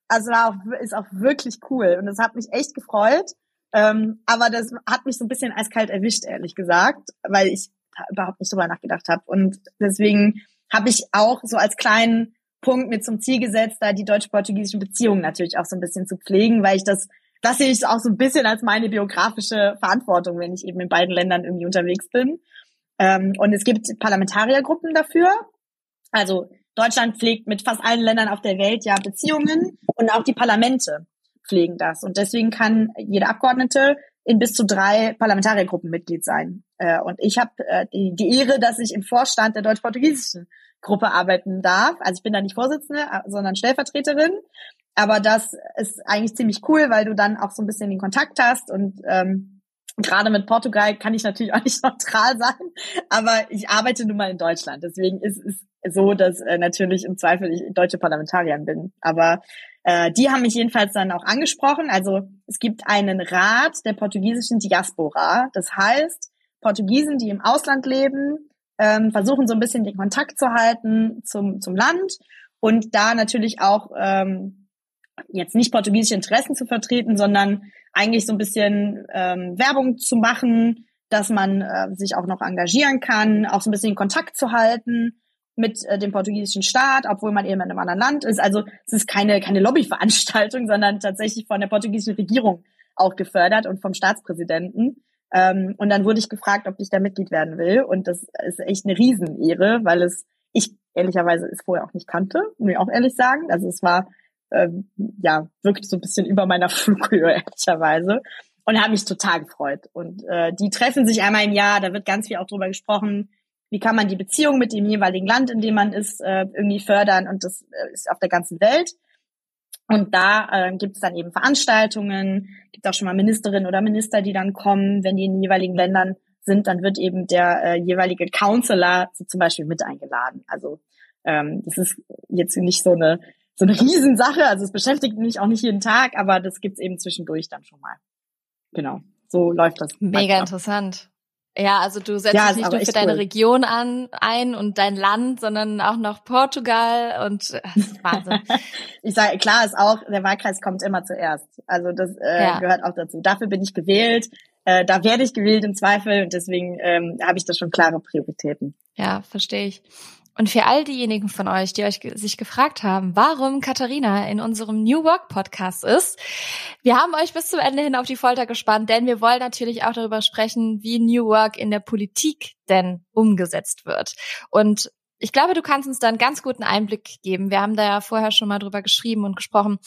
also war auch, ist auch wirklich cool und das hat mich echt gefreut. Ähm, aber das hat mich so ein bisschen eiskalt erwischt, ehrlich gesagt, weil ich überhaupt nicht drüber nachgedacht habe. Und deswegen habe ich auch so als kleinen Punkt mir zum Ziel gesetzt, da die deutsch-portugiesischen Beziehungen natürlich auch so ein bisschen zu pflegen, weil ich das, das sehe ich auch so ein bisschen als meine biografische Verantwortung, wenn ich eben in beiden Ländern irgendwie unterwegs bin. Ähm, und es gibt Parlamentariergruppen dafür. Also Deutschland pflegt mit fast allen Ländern auf der Welt ja Beziehungen und auch die Parlamente pflegen das. Und deswegen kann jeder Abgeordnete in bis zu drei Parlamentariergruppen Mitglied sein. Äh, und ich habe äh, die, die Ehre, dass ich im Vorstand der deutsch-portugiesischen Gruppe arbeiten darf. Also ich bin da nicht Vorsitzende, äh, sondern Stellvertreterin. Aber das ist eigentlich ziemlich cool, weil du dann auch so ein bisschen den Kontakt hast und ähm, gerade mit Portugal kann ich natürlich auch nicht neutral sein, aber ich arbeite nun mal in Deutschland. Deswegen ist es so, dass äh, natürlich im Zweifel ich deutsche Parlamentarierin bin. Aber äh, die haben mich jedenfalls dann auch angesprochen. Also es gibt einen Rat der portugiesischen Diaspora. Das heißt, Portugiesen, die im Ausland leben, ähm, versuchen so ein bisschen den Kontakt zu halten zum, zum Land und da natürlich auch ähm, jetzt nicht portugiesische Interessen zu vertreten, sondern eigentlich so ein bisschen ähm, Werbung zu machen, dass man äh, sich auch noch engagieren kann, auch so ein bisschen in Kontakt zu halten mit äh, dem portugiesischen Staat, obwohl man eben in einem anderen Land ist. Also es ist keine, keine Lobbyveranstaltung, sondern tatsächlich von der portugiesischen Regierung auch gefördert und vom Staatspräsidenten. Ähm, und dann wurde ich gefragt, ob ich da Mitglied werden will. Und das ist echt eine Riesenehre, weil es ich ehrlicherweise es vorher auch nicht kannte, muss ich auch ehrlich sagen. Also es war ähm, ja wirklich so ein bisschen über meiner Flughöhe, ehrlicherweise. Und habe mich total gefreut. Und äh, die treffen sich einmal im Jahr, da wird ganz viel auch drüber gesprochen, wie kann man die Beziehung mit dem jeweiligen Land, in dem man ist, äh, irgendwie fördern und das äh, ist auf der ganzen Welt. Und da äh, gibt es dann eben Veranstaltungen, gibt auch schon mal Ministerinnen oder Minister, die dann kommen, wenn die in den jeweiligen Ländern sind, dann wird eben der äh, jeweilige Counselor so zum Beispiel mit eingeladen. Also ähm, das ist jetzt nicht so eine so eine Riesensache, also es beschäftigt mich auch nicht jeden Tag, aber das gibt's eben zwischendurch dann schon mal. Genau, so läuft das. Mega interessant. Ja, also du setzt ja, dich nicht nur für deine cool. Region an ein und dein Land, sondern auch noch Portugal und äh, Wahnsinn. ich sage, klar ist auch, der Wahlkreis kommt immer zuerst. Also das äh, ja. gehört auch dazu. Dafür bin ich gewählt. Äh, da werde ich gewählt im Zweifel und deswegen ähm, habe ich da schon klare Prioritäten. Ja, verstehe ich. Und für all diejenigen von euch, die euch sich gefragt haben, warum Katharina in unserem New Work Podcast ist, wir haben euch bis zum Ende hin auf die Folter gespannt, denn wir wollen natürlich auch darüber sprechen, wie New Work in der Politik denn umgesetzt wird. Und ich glaube, du kannst uns da einen ganz guten Einblick geben. Wir haben da ja vorher schon mal drüber geschrieben und gesprochen.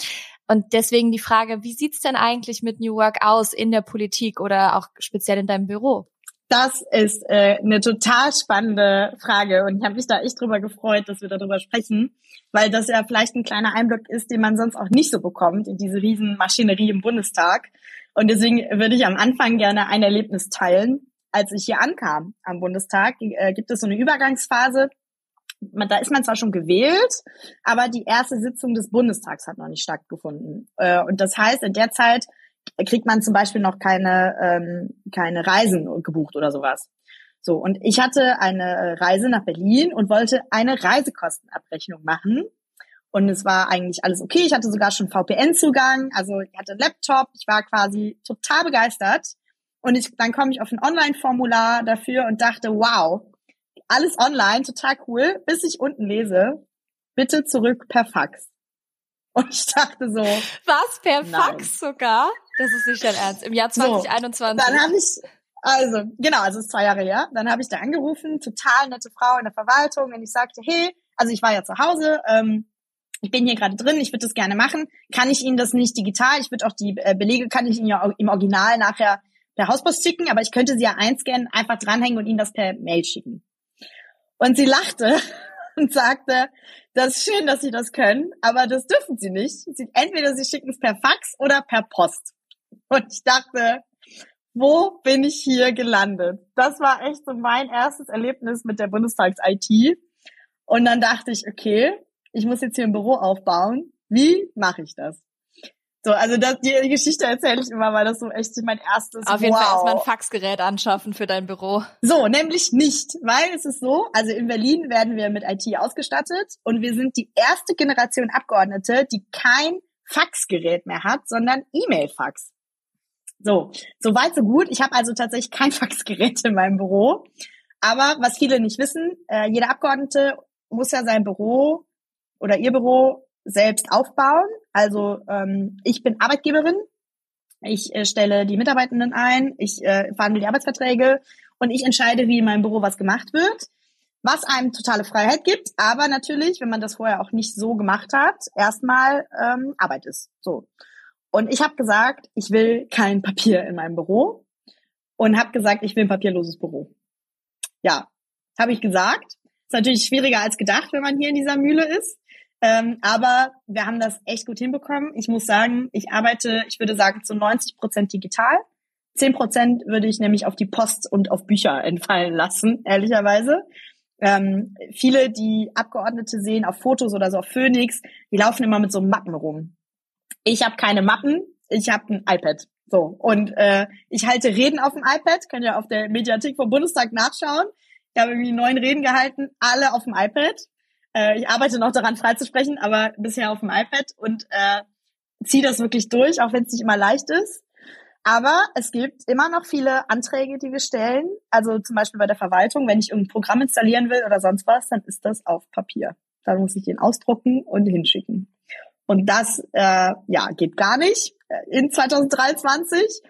Und deswegen die Frage, wie sieht's denn eigentlich mit New Work aus in der Politik oder auch speziell in deinem Büro? Das ist äh, eine total spannende Frage und ich habe mich da echt drüber gefreut, dass wir darüber sprechen, weil das ja vielleicht ein kleiner Einblick ist, den man sonst auch nicht so bekommt in diese riesen Maschinerie im Bundestag. Und deswegen würde ich am Anfang gerne ein Erlebnis teilen. Als ich hier ankam am Bundestag, äh, gibt es so eine Übergangsphase. Da ist man zwar schon gewählt, aber die erste Sitzung des Bundestags hat noch nicht stattgefunden. Äh, und das heißt, in der Zeit kriegt man zum Beispiel noch keine, ähm, keine Reisen gebucht oder sowas. So, und ich hatte eine Reise nach Berlin und wollte eine Reisekostenabrechnung machen. Und es war eigentlich alles okay. Ich hatte sogar schon VPN-Zugang, also ich hatte einen Laptop, ich war quasi total begeistert. Und ich, dann komme ich auf ein Online-Formular dafür und dachte, wow, alles online, total cool, bis ich unten lese, bitte zurück per Fax. Und ich dachte so. Was? Per nein. Fax sogar? Das ist nicht dein Ernst. Im Jahr 2021. So, dann habe ich, also, genau, also ist zwei Jahre her. Dann habe ich da angerufen, total nette Frau in der Verwaltung, und ich sagte, hey, also ich war ja zu Hause, ähm, ich bin hier gerade drin, ich würde das gerne machen. Kann ich Ihnen das nicht digital? Ich würde auch die äh, Belege, kann ich Ihnen ja im Original nachher per Hauspost schicken, aber ich könnte sie ja einscannen, einfach dranhängen und Ihnen das per Mail schicken. Und sie lachte und sagte, das ist schön, dass Sie das können, aber das dürfen Sie nicht. Sie, entweder Sie schicken es per Fax oder per Post. Und ich dachte, wo bin ich hier gelandet? Das war echt so mein erstes Erlebnis mit der Bundestags-IT. Und dann dachte ich, okay, ich muss jetzt hier ein Büro aufbauen. Wie mache ich das? So, also das, die, Geschichte erzähle ich immer, weil das so echt mein erstes Auf jeden wow. Fall erstmal ein Faxgerät anschaffen für dein Büro. So, nämlich nicht, weil es ist so, also in Berlin werden wir mit IT ausgestattet und wir sind die erste Generation Abgeordnete, die kein Faxgerät mehr hat, sondern E-Mail-Fax. So, so weit, so gut. Ich habe also tatsächlich kein Faxgerät in meinem Büro. Aber was viele nicht wissen, äh, jeder Abgeordnete muss ja sein Büro oder ihr Büro selbst aufbauen. Also ähm, ich bin Arbeitgeberin, ich äh, stelle die Mitarbeitenden ein, ich äh, verhandle die Arbeitsverträge und ich entscheide, wie in meinem Büro was gemacht wird, was einem totale Freiheit gibt, aber natürlich, wenn man das vorher auch nicht so gemacht hat, erstmal ähm, Arbeit ist. So. Und ich habe gesagt, ich will kein Papier in meinem Büro und habe gesagt, ich will ein papierloses Büro. Ja, habe ich gesagt. Ist natürlich schwieriger als gedacht, wenn man hier in dieser Mühle ist. Ähm, aber wir haben das echt gut hinbekommen. Ich muss sagen, ich arbeite, ich würde sagen, zu 90 Prozent digital. 10 Prozent würde ich nämlich auf die Post und auf Bücher entfallen lassen, ehrlicherweise. Ähm, viele, die Abgeordnete sehen auf Fotos oder so auf Phoenix, die laufen immer mit so Mappen rum. Ich habe keine Mappen, ich habe ein iPad. So und äh, ich halte Reden auf dem iPad, könnt ihr auf der Mediathek vom Bundestag nachschauen. Ich habe irgendwie neun Reden gehalten, alle auf dem iPad. Äh, ich arbeite noch daran, freizusprechen, aber bisher auf dem iPad und äh, ziehe das wirklich durch, auch wenn es nicht immer leicht ist. Aber es gibt immer noch viele Anträge, die wir stellen. Also zum Beispiel bei der Verwaltung, wenn ich irgendein Programm installieren will oder sonst was, dann ist das auf Papier. Dann muss ich den ausdrucken und hinschicken. Und das äh, ja geht gar nicht in 2023.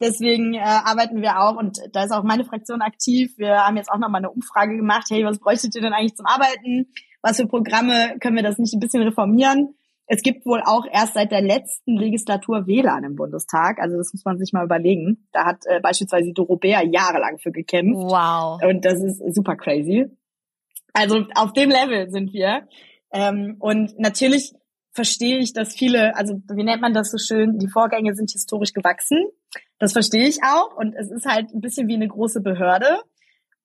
Deswegen äh, arbeiten wir auch und da ist auch meine Fraktion aktiv. Wir haben jetzt auch noch mal eine Umfrage gemacht. Hey, was bräuchtet ihr denn eigentlich zum Arbeiten? Was für Programme können wir das nicht ein bisschen reformieren? Es gibt wohl auch erst seit der letzten Legislatur WLAN im Bundestag. Also das muss man sich mal überlegen. Da hat äh, beispielsweise Doro Bär jahrelang für gekämpft. Wow. Und das ist super crazy. Also auf dem Level sind wir. Ähm, und natürlich verstehe ich, dass viele, also wie nennt man das so schön, die Vorgänge sind historisch gewachsen. Das verstehe ich auch. Und es ist halt ein bisschen wie eine große Behörde.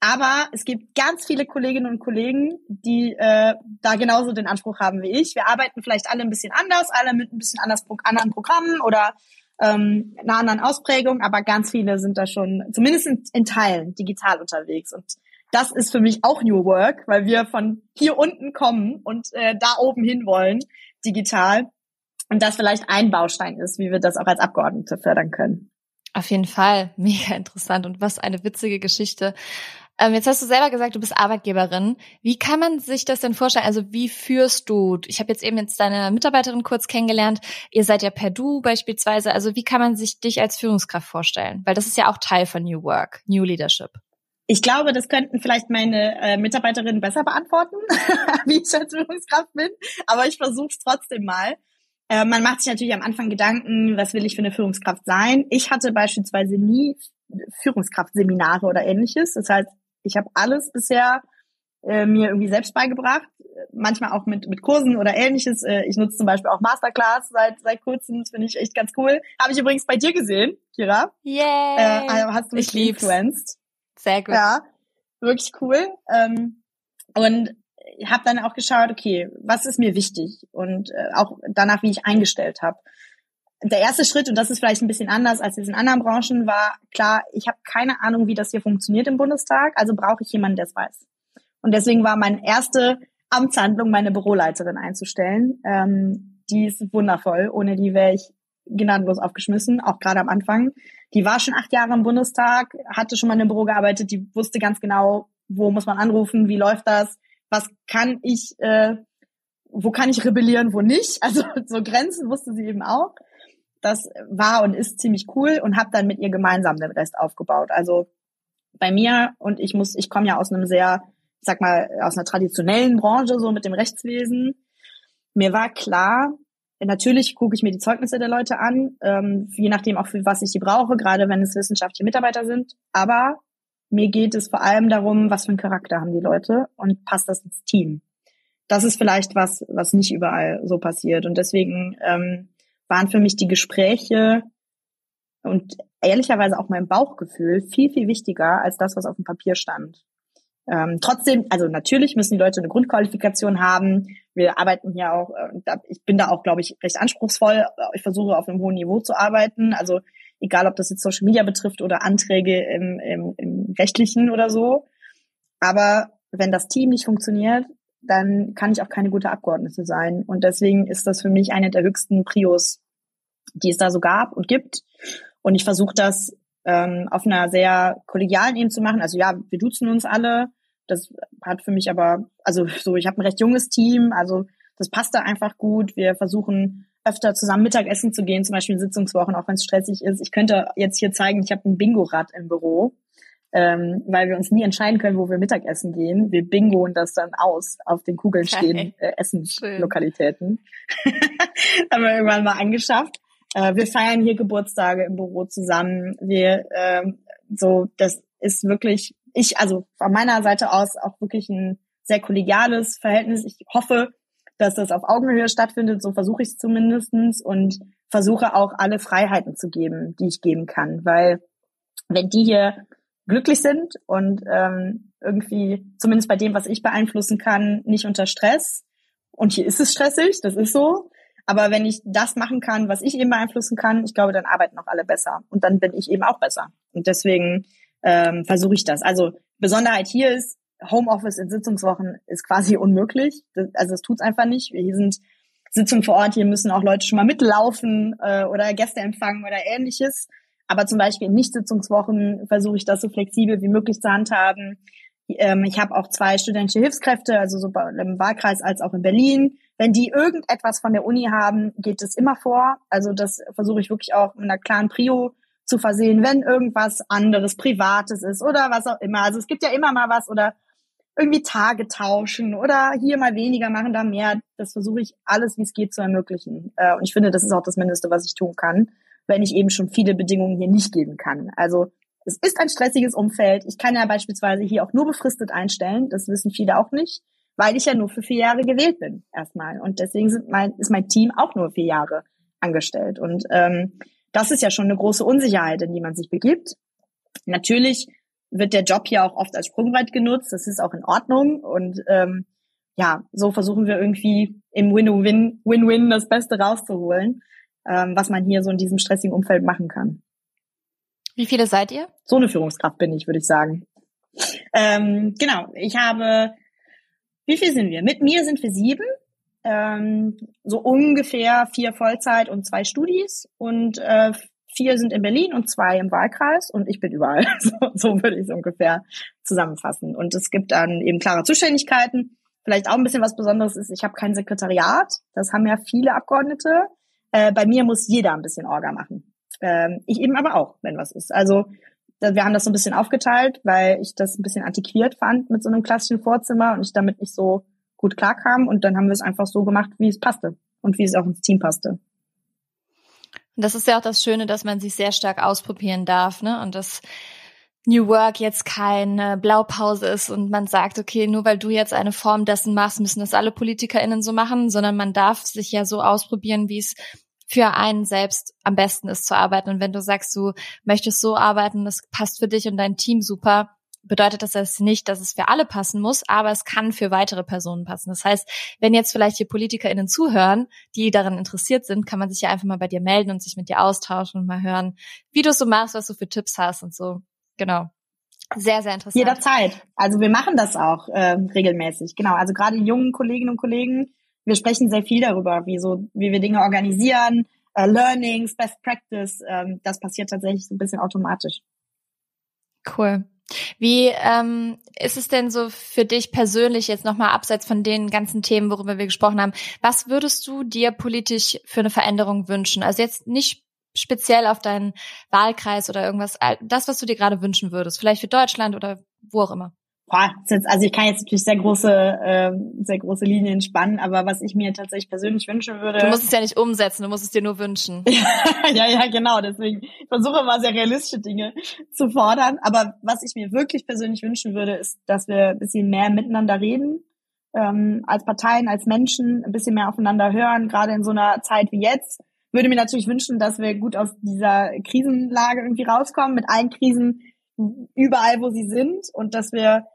Aber es gibt ganz viele Kolleginnen und Kollegen, die äh, da genauso den Anspruch haben wie ich. Wir arbeiten vielleicht alle ein bisschen anders, alle mit ein bisschen anders, anderen Programmen oder ähm, einer anderen Ausprägung, aber ganz viele sind da schon, zumindest in, in Teilen, digital unterwegs. Und das ist für mich auch New Work, weil wir von hier unten kommen und äh, da oben hin wollen, digital. Und das vielleicht ein Baustein ist, wie wir das auch als Abgeordnete fördern können. Auf jeden Fall, mega interessant und was eine witzige Geschichte. Ähm, jetzt hast du selber gesagt, du bist Arbeitgeberin. Wie kann man sich das denn vorstellen? Also wie führst du? Ich habe jetzt eben jetzt deine Mitarbeiterin kurz kennengelernt. Ihr seid ja per Du beispielsweise. Also wie kann man sich dich als Führungskraft vorstellen? Weil das ist ja auch Teil von New Work, New Leadership. Ich glaube, das könnten vielleicht meine äh, Mitarbeiterinnen besser beantworten, wie ich als Führungskraft bin. Aber ich versuche es trotzdem mal. Äh, man macht sich natürlich am Anfang Gedanken, was will ich für eine Führungskraft sein? Ich hatte beispielsweise nie Führungskraftseminare oder ähnliches. Das heißt, ich habe alles bisher äh, mir irgendwie selbst beigebracht, manchmal auch mit mit Kursen oder ähnliches. Äh, ich nutze zum Beispiel auch Masterclass seit seit kurzem, das finde ich echt ganz cool. Habe ich übrigens bei dir gesehen, Kira. Yay! Äh, hast du mich ich influenced. Sehr gut. Ja, wirklich cool. Ähm, und habe dann auch geschaut, okay, was ist mir wichtig und äh, auch danach, wie ich eingestellt habe. Der erste Schritt, und das ist vielleicht ein bisschen anders als in anderen Branchen, war klar, ich habe keine Ahnung, wie das hier funktioniert im Bundestag, also brauche ich jemanden, der es weiß. Und deswegen war meine erste Amtshandlung, meine Büroleiterin einzustellen. Ähm, die ist wundervoll, ohne die wäre ich gnadenlos aufgeschmissen, auch gerade am Anfang. Die war schon acht Jahre im Bundestag, hatte schon mal in einem Büro gearbeitet, die wusste ganz genau, wo muss man anrufen, wie läuft das, was kann ich, äh, wo kann ich rebellieren, wo nicht. Also so Grenzen wusste sie eben auch. Das war und ist ziemlich cool und habe dann mit ihr gemeinsam den Rest aufgebaut. Also bei mir und ich muss, ich komme ja aus einem sehr, ich sag mal, aus einer traditionellen Branche, so mit dem Rechtswesen. mir war klar, natürlich gucke ich mir die Zeugnisse der Leute an, ähm, je nachdem auch für was ich die brauche, gerade wenn es wissenschaftliche Mitarbeiter sind. Aber mir geht es vor allem darum, was für einen Charakter haben die Leute und passt das ins Team. Das ist vielleicht was, was nicht überall so passiert. Und deswegen ähm, waren für mich die Gespräche und ehrlicherweise auch mein Bauchgefühl viel, viel wichtiger als das, was auf dem Papier stand. Ähm, trotzdem, also natürlich müssen die Leute eine Grundqualifikation haben. Wir arbeiten hier auch, äh, ich bin da auch, glaube ich, recht anspruchsvoll. Ich versuche auf einem hohen Niveau zu arbeiten. Also egal, ob das jetzt Social Media betrifft oder Anträge im, im, im rechtlichen oder so. Aber wenn das Team nicht funktioniert, dann kann ich auch keine gute Abgeordnete sein. Und deswegen ist das für mich eine der höchsten Prios, die es da so gab und gibt. Und ich versuche das ähm, auf einer sehr kollegialen Ebene zu machen. Also ja, wir duzen uns alle. Das hat für mich aber, also so, ich habe ein recht junges Team, also das passt da einfach gut. Wir versuchen öfter zusammen Mittagessen zu gehen, zum Beispiel in Sitzungswochen, auch wenn es stressig ist. Ich könnte jetzt hier zeigen, ich habe ein Bingo-Rad im Büro, ähm, weil wir uns nie entscheiden können, wo wir Mittagessen gehen. Wir bingoen das dann aus auf den Kugeln stehen äh, Essenslokalitäten. haben wir irgendwann mal angeschafft. Äh, wir feiern hier Geburtstage im Büro zusammen. Wir ähm, so, das ist wirklich ich, also von meiner Seite aus auch wirklich ein sehr kollegiales Verhältnis. Ich hoffe, dass das auf Augenhöhe stattfindet, so versuche ich es zumindestens und versuche auch alle Freiheiten zu geben, die ich geben kann. Weil wenn die hier glücklich sind und ähm, irgendwie, zumindest bei dem, was ich beeinflussen kann, nicht unter Stress, und hier ist es stressig, das ist so, aber wenn ich das machen kann, was ich eben beeinflussen kann, ich glaube, dann arbeiten auch alle besser. Und dann bin ich eben auch besser. Und deswegen ähm, versuche ich das. Also Besonderheit hier ist, Homeoffice in Sitzungswochen ist quasi unmöglich. Also es tut's einfach nicht. Hier sind Sitzungen vor Ort, hier müssen auch Leute schon mal mitlaufen äh, oder Gäste empfangen oder ähnliches. Aber zum Beispiel in Nicht-Sitzungswochen versuche ich das so flexibel wie möglich zu handhaben. Ähm, ich habe auch zwei studentische Hilfskräfte, also sowohl im Wahlkreis als auch in Berlin. Wenn die irgendetwas von der Uni haben, geht es immer vor. Also das versuche ich wirklich auch mit einer klaren Prio zu versehen, wenn irgendwas anderes, Privates ist oder was auch immer. Also es gibt ja immer mal was oder irgendwie Tage tauschen oder hier mal weniger machen, da mehr. Das versuche ich alles, wie es geht, zu ermöglichen. Äh, und ich finde, das ist auch das Mindeste, was ich tun kann, wenn ich eben schon viele Bedingungen hier nicht geben kann. Also es ist ein stressiges Umfeld. Ich kann ja beispielsweise hier auch nur befristet einstellen. Das wissen viele auch nicht, weil ich ja nur für vier Jahre gewählt bin erstmal. Und deswegen mein, ist mein Team auch nur vier Jahre angestellt. Und ähm, das ist ja schon eine große Unsicherheit, in die man sich begibt. Natürlich wird der Job hier auch oft als Sprungbrett genutzt. Das ist auch in Ordnung. Und ähm, ja, so versuchen wir irgendwie im Win-Win, Win-Win das Beste rauszuholen, ähm, was man hier so in diesem stressigen Umfeld machen kann. Wie viele seid ihr? So eine Führungskraft bin ich, würde ich sagen. Ähm, genau, ich habe, wie viel sind wir? Mit mir sind wir sieben. Ähm, so ungefähr vier Vollzeit und zwei Studis und äh, vier sind in Berlin und zwei im Wahlkreis und ich bin überall. So, so würde ich es ungefähr zusammenfassen. Und es gibt dann eben klare Zuständigkeiten. Vielleicht auch ein bisschen was Besonderes ist, ich habe kein Sekretariat. Das haben ja viele Abgeordnete. Äh, bei mir muss jeder ein bisschen Orga machen. Ähm, ich eben aber auch, wenn was ist. Also wir haben das so ein bisschen aufgeteilt, weil ich das ein bisschen antiquiert fand mit so einem klassischen Vorzimmer und ich damit nicht so gut klarkam. Und dann haben wir es einfach so gemacht, wie es passte und wie es auch ins Team passte. Und das ist ja auch das Schöne, dass man sich sehr stark ausprobieren darf, ne? Und das New Work jetzt keine Blaupause ist und man sagt, okay, nur weil du jetzt eine Form dessen machst, müssen das alle PolitikerInnen so machen, sondern man darf sich ja so ausprobieren, wie es für einen selbst am besten ist zu arbeiten. Und wenn du sagst, du möchtest so arbeiten, das passt für dich und dein Team super, bedeutet das jetzt nicht, dass es für alle passen muss, aber es kann für weitere Personen passen. Das heißt, wenn jetzt vielleicht hier PolitikerInnen zuhören, die daran interessiert sind, kann man sich ja einfach mal bei dir melden und sich mit dir austauschen und mal hören, wie du es so machst, was du für Tipps hast und so. Genau. Sehr, sehr interessant. Jederzeit. Also wir machen das auch äh, regelmäßig. Genau. Also gerade jungen Kolleginnen und Kollegen, wir sprechen sehr viel darüber, wie so, wie wir Dinge organisieren, äh, Learnings, Best Practice. Ähm, das passiert tatsächlich so ein bisschen automatisch. Cool. Wie ähm, ist es denn so für dich persönlich jetzt nochmal abseits von den ganzen Themen, worüber wir gesprochen haben? Was würdest du dir politisch für eine Veränderung wünschen? Also jetzt nicht speziell auf deinen Wahlkreis oder irgendwas, das, was du dir gerade wünschen würdest, vielleicht für Deutschland oder wo auch immer. Boah, jetzt, also ich kann jetzt natürlich sehr große, äh, sehr große Linien spannen, aber was ich mir tatsächlich persönlich wünschen würde. Du musst es ja nicht umsetzen, du musst es dir nur wünschen. ja, ja, genau. Deswegen ich versuche immer sehr realistische Dinge zu fordern. Aber was ich mir wirklich persönlich wünschen würde, ist, dass wir ein bisschen mehr miteinander reden, ähm, als Parteien, als Menschen, ein bisschen mehr aufeinander hören, gerade in so einer Zeit wie jetzt. Würde mir natürlich wünschen, dass wir gut aus dieser Krisenlage irgendwie rauskommen, mit allen Krisen überall, wo sie sind und dass wir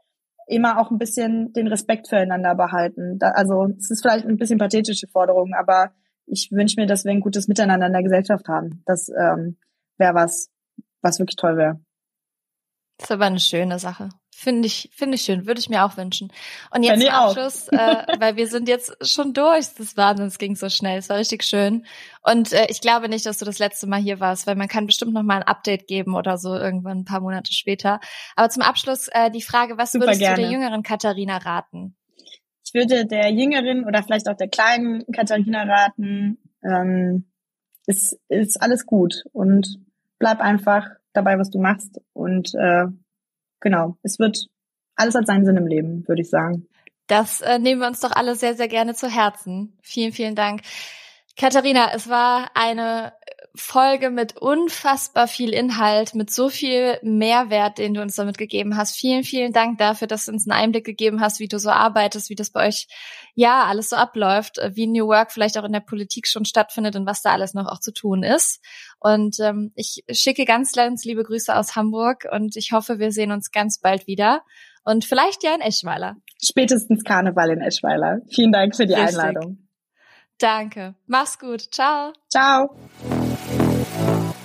immer auch ein bisschen den Respekt füreinander behalten. Da, also es ist vielleicht ein bisschen pathetische Forderung, aber ich wünsche mir, dass wir ein gutes Miteinander in der Gesellschaft haben. Das ähm, wäre was, was wirklich toll wäre. Das ist aber eine schöne Sache. Finde ich, finde ich schön, würde ich mir auch wünschen. Und jetzt zum Abschluss, äh, weil wir sind jetzt schon durch. Das Wahnsinn, es ging so schnell, es war richtig schön. Und äh, ich glaube nicht, dass du das letzte Mal hier warst, weil man kann bestimmt noch mal ein Update geben oder so irgendwann ein paar Monate später. Aber zum Abschluss äh, die Frage, was Super würdest gerne. du der jüngeren Katharina raten? Ich würde der jüngeren oder vielleicht auch der kleinen Katharina raten, ähm, ist, ist alles gut und bleib einfach dabei, was du machst und äh, genau, es wird alles hat seinen Sinn im Leben, würde ich sagen. Das äh, nehmen wir uns doch alle sehr, sehr gerne zu Herzen. Vielen, vielen Dank. Katharina, es war eine Folge mit unfassbar viel Inhalt, mit so viel Mehrwert, den du uns damit gegeben hast. Vielen, vielen Dank dafür, dass du uns einen Einblick gegeben hast, wie du so arbeitest, wie das bei euch ja alles so abläuft, wie New Work vielleicht auch in der Politik schon stattfindet und was da alles noch auch zu tun ist. Und ähm, ich schicke ganz, ganz liebe Grüße aus Hamburg und ich hoffe, wir sehen uns ganz bald wieder und vielleicht ja in Eschweiler. Spätestens Karneval in Eschweiler. Vielen Dank für die Richtig. Einladung. Danke. Mach's gut. Ciao. Ciao.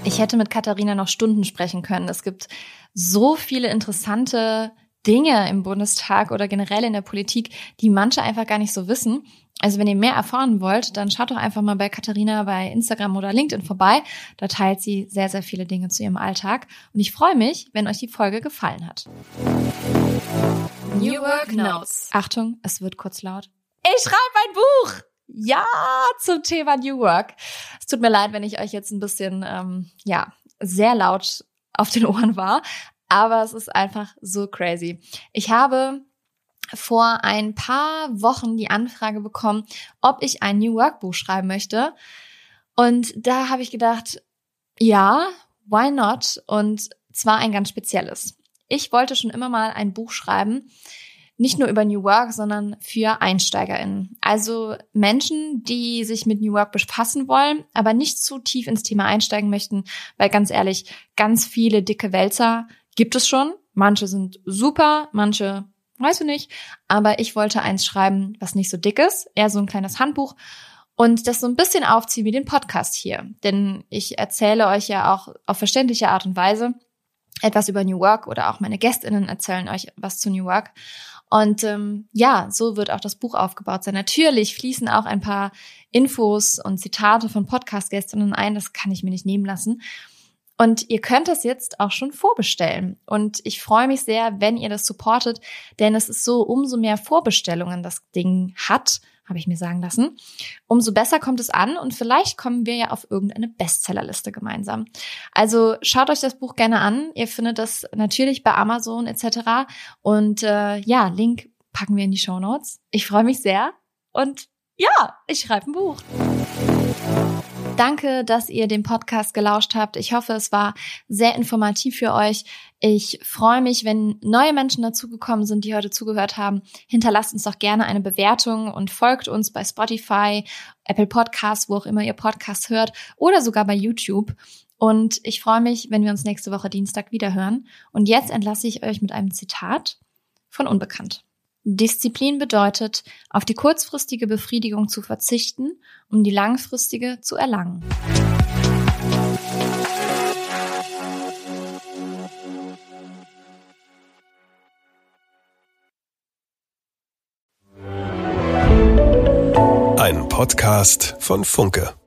Ich hätte mit Katharina noch Stunden sprechen können. Es gibt so viele interessante Dinge im Bundestag oder generell in der Politik, die manche einfach gar nicht so wissen. Also wenn ihr mehr erfahren wollt, dann schaut doch einfach mal bei Katharina bei Instagram oder LinkedIn vorbei. Da teilt sie sehr, sehr viele Dinge zu ihrem Alltag. Und ich freue mich, wenn euch die Folge gefallen hat. New Work Notes. Achtung, es wird kurz laut. Ich schreibe ein Buch! Ja, zum Thema New Work. Es tut mir leid, wenn ich euch jetzt ein bisschen, ähm, ja, sehr laut auf den Ohren war, aber es ist einfach so crazy. Ich habe vor ein paar Wochen die Anfrage bekommen, ob ich ein New Work Buch schreiben möchte. Und da habe ich gedacht, ja, why not? Und zwar ein ganz spezielles. Ich wollte schon immer mal ein Buch schreiben, nicht nur über New Work, sondern für EinsteigerInnen. Also Menschen, die sich mit New Work befassen wollen, aber nicht zu tief ins Thema einsteigen möchten, weil ganz ehrlich, ganz viele dicke Wälzer gibt es schon. Manche sind super, manche weiß ich nicht. Aber ich wollte eins schreiben, was nicht so dick ist, eher so ein kleines Handbuch und das so ein bisschen aufziehen wie den Podcast hier. Denn ich erzähle euch ja auch auf verständliche Art und Weise etwas über New Work oder auch meine Gästinnen erzählen euch was zu New Work. Und ähm, ja, so wird auch das Buch aufgebaut sein. Natürlich fließen auch ein paar Infos und Zitate von Podcast-Gästinnen ein, das kann ich mir nicht nehmen lassen. Und ihr könnt das jetzt auch schon vorbestellen. Und ich freue mich sehr, wenn ihr das supportet, denn es ist so, umso mehr Vorbestellungen das Ding hat, habe ich mir sagen lassen, umso besser kommt es an und vielleicht kommen wir ja auf irgendeine Bestsellerliste gemeinsam. Also schaut euch das Buch gerne an. Ihr findet das natürlich bei Amazon etc. Und äh, ja, Link packen wir in die Show Notes. Ich freue mich sehr und ja, ich schreibe ein Buch. Danke, dass ihr den Podcast gelauscht habt. Ich hoffe, es war sehr informativ für euch. Ich freue mich, wenn neue Menschen dazugekommen sind, die heute zugehört haben. Hinterlasst uns doch gerne eine Bewertung und folgt uns bei Spotify, Apple Podcasts, wo auch immer ihr Podcasts hört oder sogar bei YouTube. Und ich freue mich, wenn wir uns nächste Woche Dienstag wieder hören. Und jetzt entlasse ich euch mit einem Zitat von Unbekannt. Disziplin bedeutet, auf die kurzfristige Befriedigung zu verzichten, um die langfristige zu erlangen. Ein Podcast von Funke.